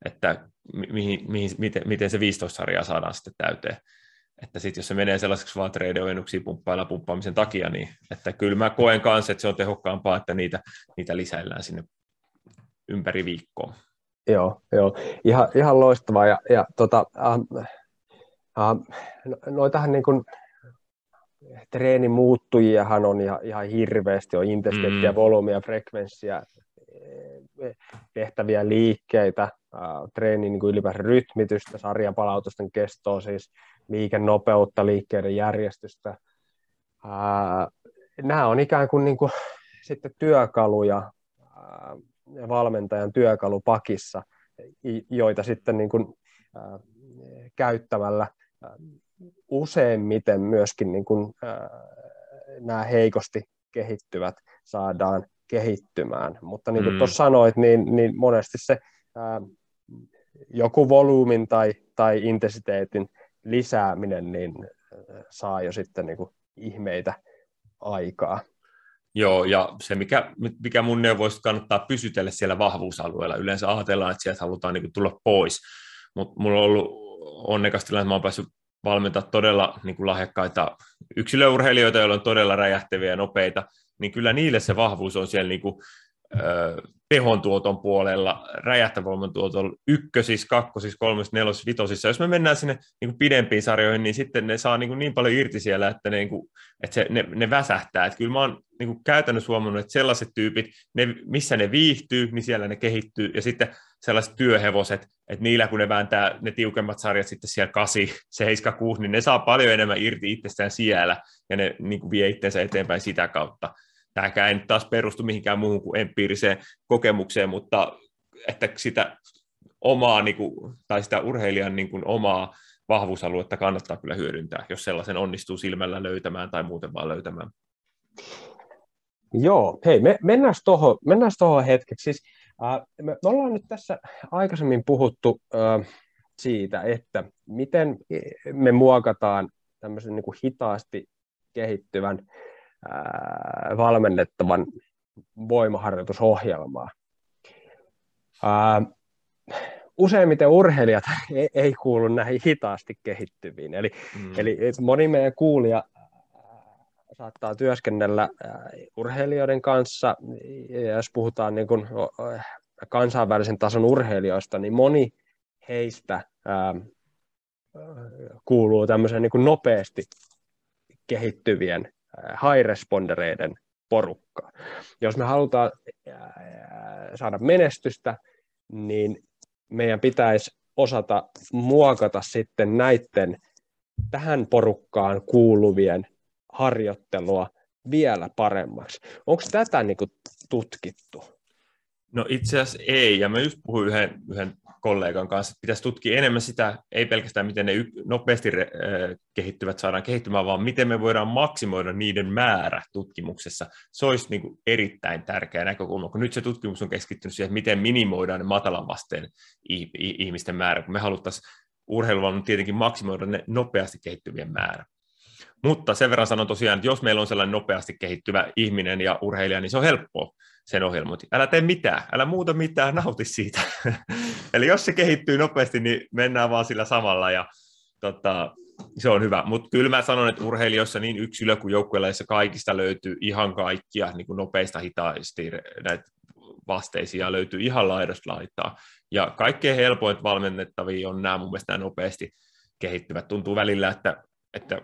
että mihin, mihin, miten, miten se 15 sarjaa saadaan sitten täyteen. Että sitten jos se menee sellaiseksi vaan trade pumppailla pumppaamisen takia, niin että kyllä mä koen kanssa, että se on tehokkaampaa, että niitä, niitä lisäillään sinne ympäri viikkoa. Joo, joo. Ihan, ihan loistavaa. Ja, ja tota, äh, äh, noitahan niin kuin, treenimuuttujiahan on ihan, ihan hirveästi, on intensiteettiä, mm. volyymia, frekvenssiä, tehtäviä liikkeitä, treenin niin kuin ylipäänsä rytmitystä, sarjapalautusten kestoa, siis liikennopeutta, liikkeiden järjestystä. Nämä on ikään kuin, niin kuin sitten työkaluja valmentajan työkalupakissa, joita sitten niin kuin, käyttämällä useimmiten myöskin niin kuin, nämä heikosti kehittyvät saadaan kehittymään. Mutta niin kuin mm. tuossa sanoit, niin, niin monesti se ää, joku volyymin tai, tai intensiteetin lisääminen niin saa jo sitten niin kuin ihmeitä aikaa. Joo, ja se mikä, mikä mun neuvoista kannattaa pysytellä siellä vahvuusalueella. Yleensä ajatellaan, että sieltä halutaan niin kuin tulla pois, mutta mulla on ollut onnekas tilanne, että mä oon päässyt valmentaa todella niin kuin lahjakkaita yksilöurheilijoita, joilla on todella räjähtäviä ja nopeita, niin kyllä niille se vahvuus on siellä niin kuin, tehontuoton puolella, räjähtävoiman tuotolla ykkösissä, kakkosissa, kolmosissa, nelosissa, vitosissa. Jos me mennään sinne niin pidempiin sarjoihin, niin sitten ne saa niin, niin paljon irti siellä, että ne, niin kuin, että se, ne, ne väsähtää. Että kyllä mä oon niin kuin käytännössä huomannut, että sellaiset tyypit, ne, missä ne viihtyy, niin siellä ne kehittyy. Ja sitten sellaiset työhevoset, että niillä kun ne vääntää ne tiukemmat sarjat sitten siellä 8, 7, 6, niin ne saa paljon enemmän irti itsestään siellä ja ne niin kuin vie itsensä eteenpäin sitä kautta tämäkään ei nyt taas perustu mihinkään muuhun kuin empiiriseen kokemukseen, mutta että sitä omaa, niin kuin, tai sitä urheilijan niin kuin, omaa vahvuusaluetta kannattaa kyllä hyödyntää, jos sellaisen onnistuu silmällä löytämään tai muuten vaan löytämään. Joo, hei, me, mennään tuohon mennään hetkeksi. Siis, äh, me, me ollaan nyt tässä aikaisemmin puhuttu äh, siitä, että miten me muokataan tämmöisen niin kuin hitaasti kehittyvän ää, valmennettavan voimaharjoitusohjelmaa. Ää, useimmiten urheilijat ei, ei kuulu näihin hitaasti kehittyviin. Eli, mm. eli moni meidän kuulija saattaa työskennellä urheilijoiden kanssa, ja jos puhutaan niin kuin kansainvälisen tason urheilijoista, niin moni heistä ää, kuuluu tämmöiseen niin kuin nopeasti kehittyvien high respondereiden porukkaa. Jos me halutaan saada menestystä, niin meidän pitäisi osata muokata sitten näiden tähän porukkaan kuuluvien harjoittelua vielä paremmaksi. Onko tätä niin tutkittu? No itse asiassa ei, ja mä just puhuin yhden, yhden kollegan kanssa, että pitäisi tutkia enemmän sitä, ei pelkästään miten ne nopeasti kehittyvät saadaan kehittymään, vaan miten me voidaan maksimoida niiden määrä tutkimuksessa. Se olisi niin kuin erittäin tärkeä näkökulma, kun nyt se tutkimus on keskittynyt siihen, miten minimoidaan ne matalan vasteen ihmisten määrä, kun me haluttaisiin urheilu on tietenkin maksimoida ne nopeasti kehittyvien määrä. Mutta sen verran sanon tosiaan, että jos meillä on sellainen nopeasti kehittyvä ihminen ja urheilija, niin se on helppoa sen ohjelmointi. Älä tee mitään, älä muuta mitään, nauti siitä. Eli jos se kehittyy nopeasti, niin mennään vaan sillä samalla ja tota, se on hyvä. Mutta kyllä mä sanon, että urheilijoissa niin yksilö kuin joukkueissa kaikista löytyy ihan kaikkia niin kuin nopeista hitaasti näitä vasteisia löytyy ihan laidasta laittaa. Ja kaikkein helpoin valmennettavia on nämä mun mielestä nämä nopeasti kehittyvät. Tuntuu välillä, että, että,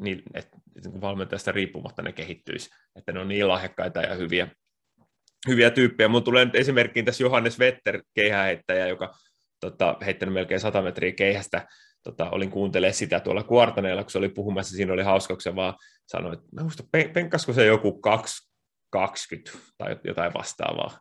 niin, että valmentajasta riippumatta ne kehittyisi, että ne on niin lahjakkaita ja hyviä, hyviä tyyppejä. Mun tulee nyt esimerkkiin tässä Johannes Vetter, keihäheittäjä, joka tota, heittänyt melkein 100 metriä keihästä. Tota, olin kuuntelemaan sitä tuolla kuartaneella, kun se oli puhumassa, siinä oli hauskauksia, vaan sanoi, että mä muista, penkasko se joku 220 tai jotain vastaavaa.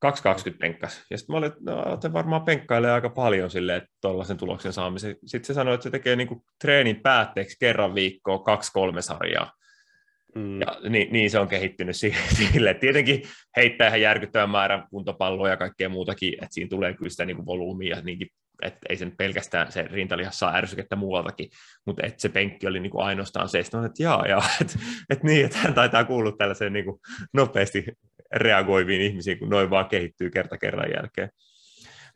220 penkkas. Ja sitten mä olin, että no, te varmaan penkkailee aika paljon sille, että tuollaisen tuloksen saamisen. Sitten se sanoi, että se tekee niinku treenin päätteeksi kerran viikkoa kaksi-kolme sarjaa. Mm. Ja niin, niin, se on kehittynyt sille. Tietenkin heittää ihan järkyttävän määrän kuntopalloa ja kaikkea muutakin, että siinä tulee kyllä sitä niin volyymia, niinkin, että ei sen pelkästään se rintalihas saa ärsykettä muualtakin, mutta että se penkki oli niin kuin ainoastaan se, että, että jaa, jaa, että, että niin, että hän taitaa kuulua tällaiseen niin kuin nopeasti reagoiviin ihmisiin, kun noin vaan kehittyy kerta kerran jälkeen.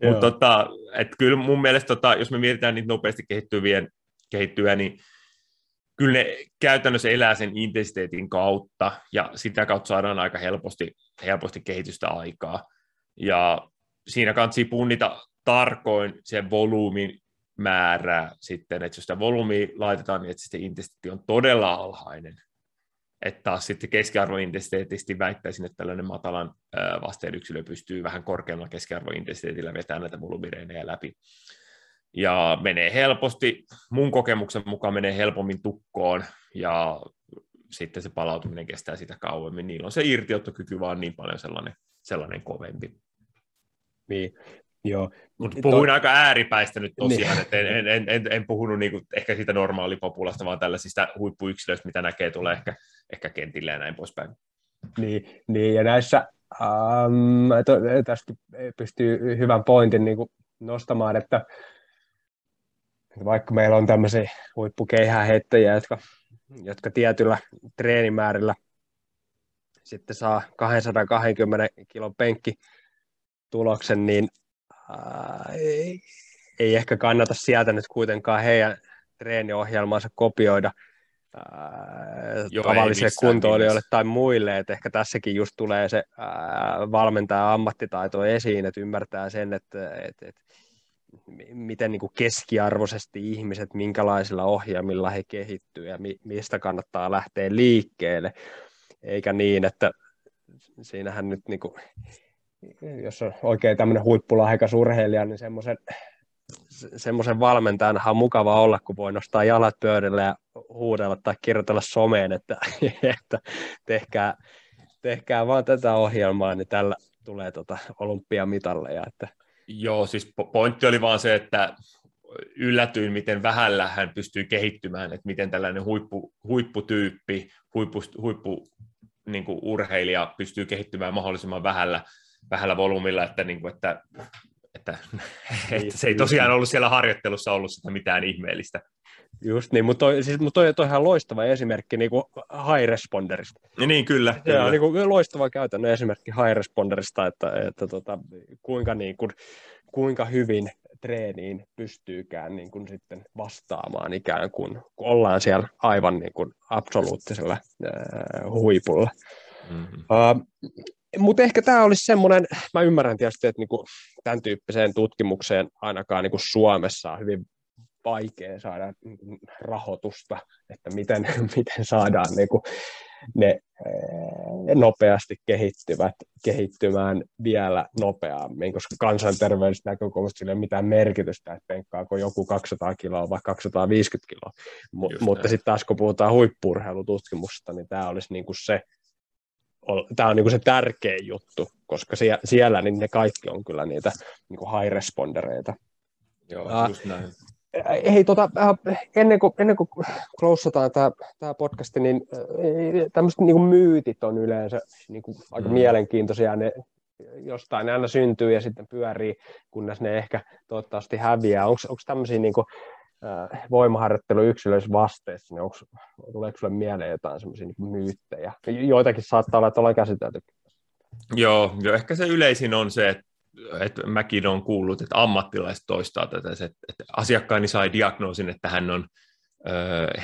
Mutta tota, kyllä mun mielestä, tota, jos me mietitään niitä nopeasti kehittyvien, kehittyä, niin kyllä ne käytännössä elää sen intensiteetin kautta, ja sitä kautta saadaan aika helposti, helposti kehitystä aikaa. Ja siinä kannattaa punnita tarkoin sen volyymin määrää sitten, että jos sitä volyymia laitetaan, niin että sitten intensiteetti on todella alhainen, että taas sitten keskiarvointensiteetisti väittäisin, että tällainen matalan vasteen yksilö pystyy vähän korkeammalla keskiarvointensiteetillä vetämään näitä volumyreinejä läpi. Ja menee helposti, mun kokemuksen mukaan menee helpommin tukkoon, ja sitten se palautuminen kestää sitä kauemmin. Niillä on se irtiottokyky vaan niin paljon sellainen, sellainen kovempi. Niin. Joo. Mutta puhuin to... aika ääripäistä nyt tosiaan, niin. että en, en, en, en, puhunut niinku ehkä siitä normaalipopulasta, vaan tällaisista huippuyksilöistä, mitä näkee tulee ehkä, ehkä kentille ja näin poispäin. Niin, niin ja näissä to, tästä pystyy hyvän pointin niin nostamaan, että vaikka meillä on tämmöisiä huippukeihäheittäjiä, jotka, jotka tietyllä treenimäärillä sitten saa 220 kilon penkki tuloksen, niin ei, ei ehkä kannata sieltä nyt kuitenkaan heidän treeniohjelmaansa kopioida ää, Joo, tavallisille kuntoilijoille tai muille, että ehkä tässäkin just tulee se ää, valmentaja ammattitaito esiin, että ymmärtää sen, että, että, että miten niin kuin keskiarvoisesti ihmiset, minkälaisilla ohjelmilla he kehittyy ja mi, mistä kannattaa lähteä liikkeelle, eikä niin, että siinähän nyt niin kuin jos on oikein tämmöinen huippulahjakas urheilija, niin semmoisen semmoisen valmentajan on mukava olla, kun voi nostaa jalat pöydälle ja huudella tai kirjoitella someen, että, että tehkää, tehkää vaan tätä ohjelmaa, niin tällä tulee tota olympiamitalleja. Että... Joo, siis pointti oli vaan se, että yllätyin, miten vähällä hän pystyy kehittymään, että miten tällainen huippu, huipputyyppi, huippu, huippu niin kuin urheilija pystyy kehittymään mahdollisimman vähällä vähällä volyymilla, että, niin kuin, että, että, että se ei tosiaan ollut siellä harjoittelussa ollut sitä mitään ihmeellistä. Just niin, mutta toi, siis, mutta toi, toi on ihan loistava esimerkki niin kuin high responderista. Ja niin, kyllä. Se on niin kuin loistava käytännön esimerkki high responderista, että, että tota, kuinka, niin kuin, kuinka hyvin treeniin pystyykään niin kuin sitten vastaamaan ikään kuin, kun ollaan siellä aivan niin kuin absoluuttisella äh, huipulla. Mm-hmm. Uh, mutta ehkä tämä olisi semmoinen, mä ymmärrän tietysti, että niinku tämän tyyppiseen tutkimukseen ainakaan niinku Suomessa on hyvin vaikea saada niinku rahoitusta, että miten, miten saadaan niinku ne eh, nopeasti kehittyvät kehittymään vielä nopeammin, koska kansanterveydestä näkökulmasta sillä ei ole mitään merkitystä, että penkkaako joku 200 kiloa vai 250 kiloa. M- mutta sitten taas kun puhutaan huippurheilututkimusta, niin tämä olisi niinku se, tämä on niin kuin se tärkein juttu, koska siellä, siellä niin ne kaikki on kyllä niitä niin kuin high respondereita. Joo, uh, just näin. Hei, tota, ennen kuin, ennen kuin closeataan tämä, tämä podcasti, niin tämmöiset niin kuin myytit on yleensä niin kuin aika mm. mielenkiintoisia. Ne jostain ne aina syntyy ja sitten pyörii, kunnes ne ehkä toivottavasti häviää. Onko tämmöisiä niin kuin, äh, voimaharjoittelu yksilöissä vasteissa, niin onko, tuleeko sinulle mieleen jotain semmoisia niin myyttejä? Joitakin saattaa olla, että ollaan käsitelty. Joo, jo ehkä se yleisin on se, että että mäkin olen kuullut, että ammattilaiset toistaa tätä, että, asiakkaani sai diagnoosin, että hän on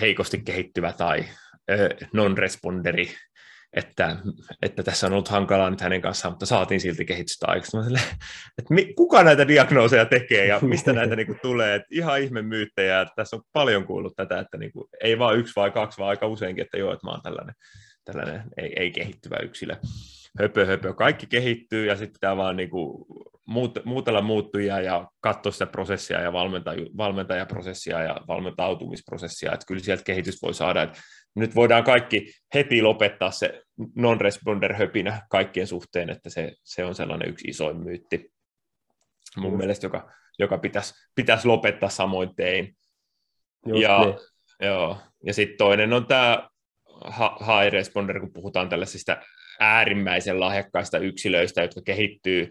heikosti kehittyvä tai non-responderi, että, että tässä on ollut hankalaa nyt hänen kanssaan, mutta saatiin silti kehitystä aikaisemmin. Että kuka näitä diagnooseja tekee ja mistä näitä niin kuin, tulee? Että ihan ihme myyttejä. Että tässä on paljon kuullut tätä, että niin kuin, ei vaan yksi vai kaksi, vaan aika useinkin, että joo, että mä oon tällainen, tällainen ei, ei kehittyvä yksilö höpö, höpö. Kaikki kehittyy ja sitten pitää vaan niinku muut, muutella muuttujia ja katsoa sitä prosessia ja valmentaa, valmentajaprosessia ja valmentautumisprosessia, että kyllä sieltä kehitys voi saada, että nyt voidaan kaikki heti lopettaa se non-responder höpinä kaikkien suhteen, että se, se on sellainen yksi isoin myytti mun mm. mielestä, joka, joka pitäisi, pitäisi lopettaa samoin tein. Just ja, niin. joo, ja sitten toinen on tämä high responder, kun puhutaan tällaisista äärimmäisen lahjakkaista yksilöistä, jotka kehittyy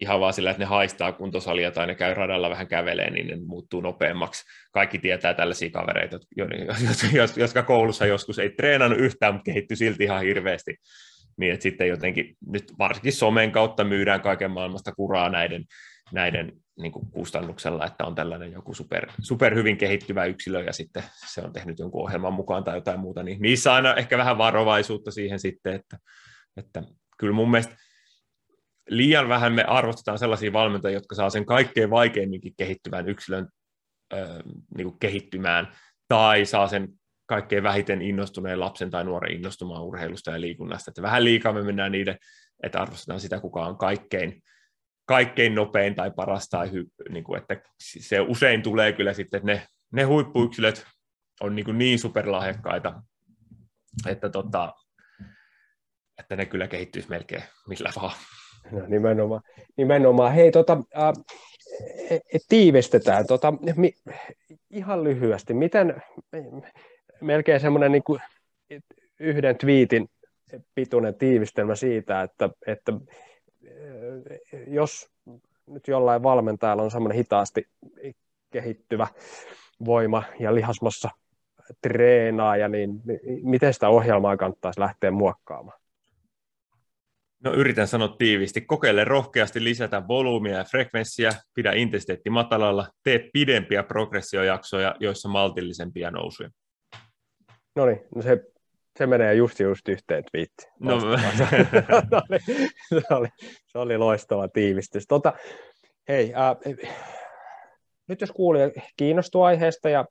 ihan vaan sillä, että ne haistaa kuntosalia tai ne käy radalla vähän kävelee, niin ne muuttuu nopeammaksi. Kaikki tietää tällaisia kavereita, jotka koulussa joskus ei treenannut yhtään, mutta kehittyy silti ihan hirveästi. Niin että sitten jotenkin nyt varsinkin somen kautta myydään kaiken maailmasta kuraa näiden, näiden niin kuin kustannuksella, että on tällainen joku super, super hyvin kehittyvä yksilö ja sitten se on tehnyt jonkun ohjelman mukaan tai jotain muuta, niin niissä aina ehkä vähän varovaisuutta siihen sitten, että että kyllä mun mielestä liian vähän me arvostetaan sellaisia valmentajia, jotka saa sen kaikkein vaikeimminkin kehittyvän yksilön ö, niin kuin kehittymään, tai saa sen kaikkein vähiten innostuneen lapsen tai nuoren innostumaan urheilusta ja liikunnasta. Että vähän liikaa me mennään niiden, että arvostetaan sitä, kuka on kaikkein, kaikkein nopein tai paras, tai hy, niin kuin, että se usein tulee kyllä sitten, että ne, ne huippuyksilöt on niin, kuin niin superlahjakkaita, että tota, että ne kyllä kehittyisi melkein millä vaan. No, nimenomaan. nimenomaan. Hei, tota, äh, tiivistetään. Tota, mi, ihan lyhyesti, miten melkein semmoinen niin kuin yhden twiitin pituinen tiivistelmä siitä, että, että jos nyt jollain valmentajalla on semmoinen hitaasti kehittyvä voima ja lihasmassa treenaaja, niin miten sitä ohjelmaa kannattaisi lähteä muokkaamaan? No yritän sanoa tiiviisti. Kokeile rohkeasti lisätä volyymia ja frekvenssiä, pidä intensiteetti matalalla, tee pidempiä progressiojaksoja, joissa maltillisempia nousuja. No niin, no se, se menee just just yhteen twiittiin. No, se, oli, se, oli, se oli loistava tiivistys. Tota, hei, äh, nyt jos kuulija kiinnostuu aiheesta ja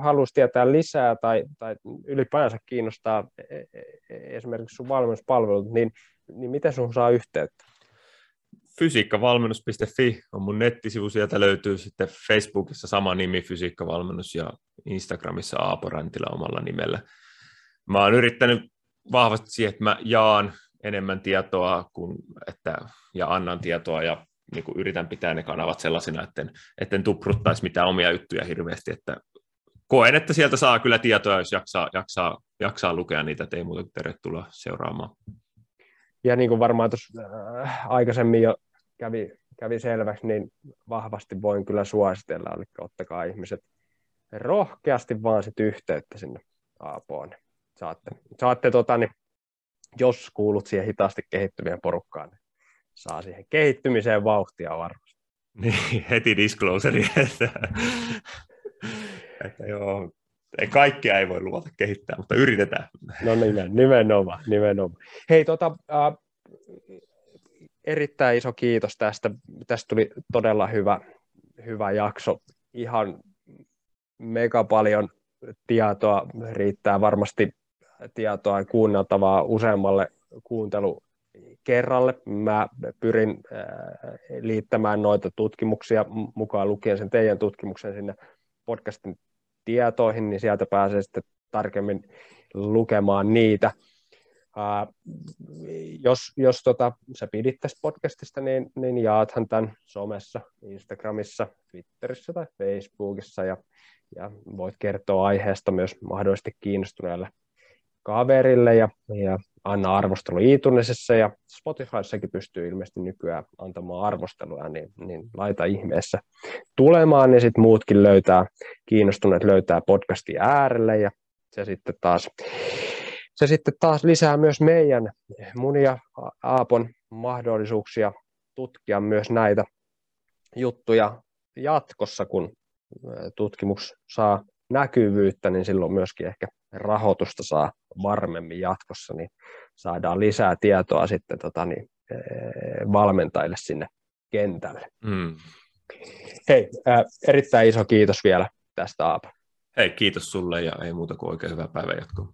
haluaisi tietää lisää tai, tai ylipäänsä kiinnostaa e, e, esimerkiksi sun valmennuspalvelut, niin niin miten sun saa yhteyttä? Fysiikkavalmennus.fi on mun nettisivu, sieltä löytyy sitten Facebookissa sama nimi, Fysiikkavalmennus, ja Instagramissa Aapo Räntila omalla nimellä. Mä oon yrittänyt vahvasti siihen, että mä jaan enemmän tietoa kuin, että, ja annan tietoa ja niin kuin yritän pitää ne kanavat sellaisina, että etten tupruttaisi mitään omia juttuja hirveästi, että koen, että sieltä saa kyllä tietoa, jos jaksaa, jaksaa, jaksaa lukea niitä, että ei muuta tervetuloa seuraamaan ja niin kuin varmaan tuossa äh, aikaisemmin jo kävi, kävi selväksi, niin vahvasti voin kyllä suositella, eli ottakaa ihmiset rohkeasti vaan sit yhteyttä sinne Aapoon. Saatte, saatte tota, niin, jos kuulut siihen hitaasti kehittyvien porukkaan, niin saa siihen kehittymiseen vauhtia varmasti. Niin, heti discloseri, että, että joo, ei, kaikkea ei voi luvata kehittää, mutta yritetään. No nimen, nimenomaan, nimenomaan. Hei, tota, äh, erittäin iso kiitos tästä. Tästä tuli todella hyvä, hyvä jakso. Ihan mega paljon tietoa, riittää varmasti tietoa kuunneltavaa useammalle kuuntelu kerralle. Mä pyrin liittämään noita tutkimuksia mukaan lukien sen teidän tutkimuksen sinne podcastin tietoihin, niin sieltä pääsee sitten tarkemmin lukemaan niitä. Uh, jos jos tota, sä pidit tästä podcastista, niin, niin jaathan tämän somessa, Instagramissa, Twitterissä tai Facebookissa ja, ja voit kertoa aiheesta myös mahdollisesti kiinnostuneelle kaverille ja, ja anna arvostelu iTunesissa ja Spotifyssakin pystyy ilmeisesti nykyään antamaan arvosteluja, niin, niin laita ihmeessä tulemaan, niin sitten muutkin löytää, kiinnostuneet löytää podcastin äärelle ja se sitten taas se sitten taas lisää myös meidän mun ja Aapon mahdollisuuksia tutkia myös näitä juttuja jatkossa, kun tutkimus saa näkyvyyttä, niin silloin myöskin ehkä rahoitusta saa varmemmin jatkossa, niin saadaan lisää tietoa sitten tota, niin, valmentajille sinne kentälle. Mm. Hei, äh, erittäin iso kiitos vielä tästä Aapo. Hei, kiitos sulle ja ei muuta kuin oikein hyvää päivänjatkoa.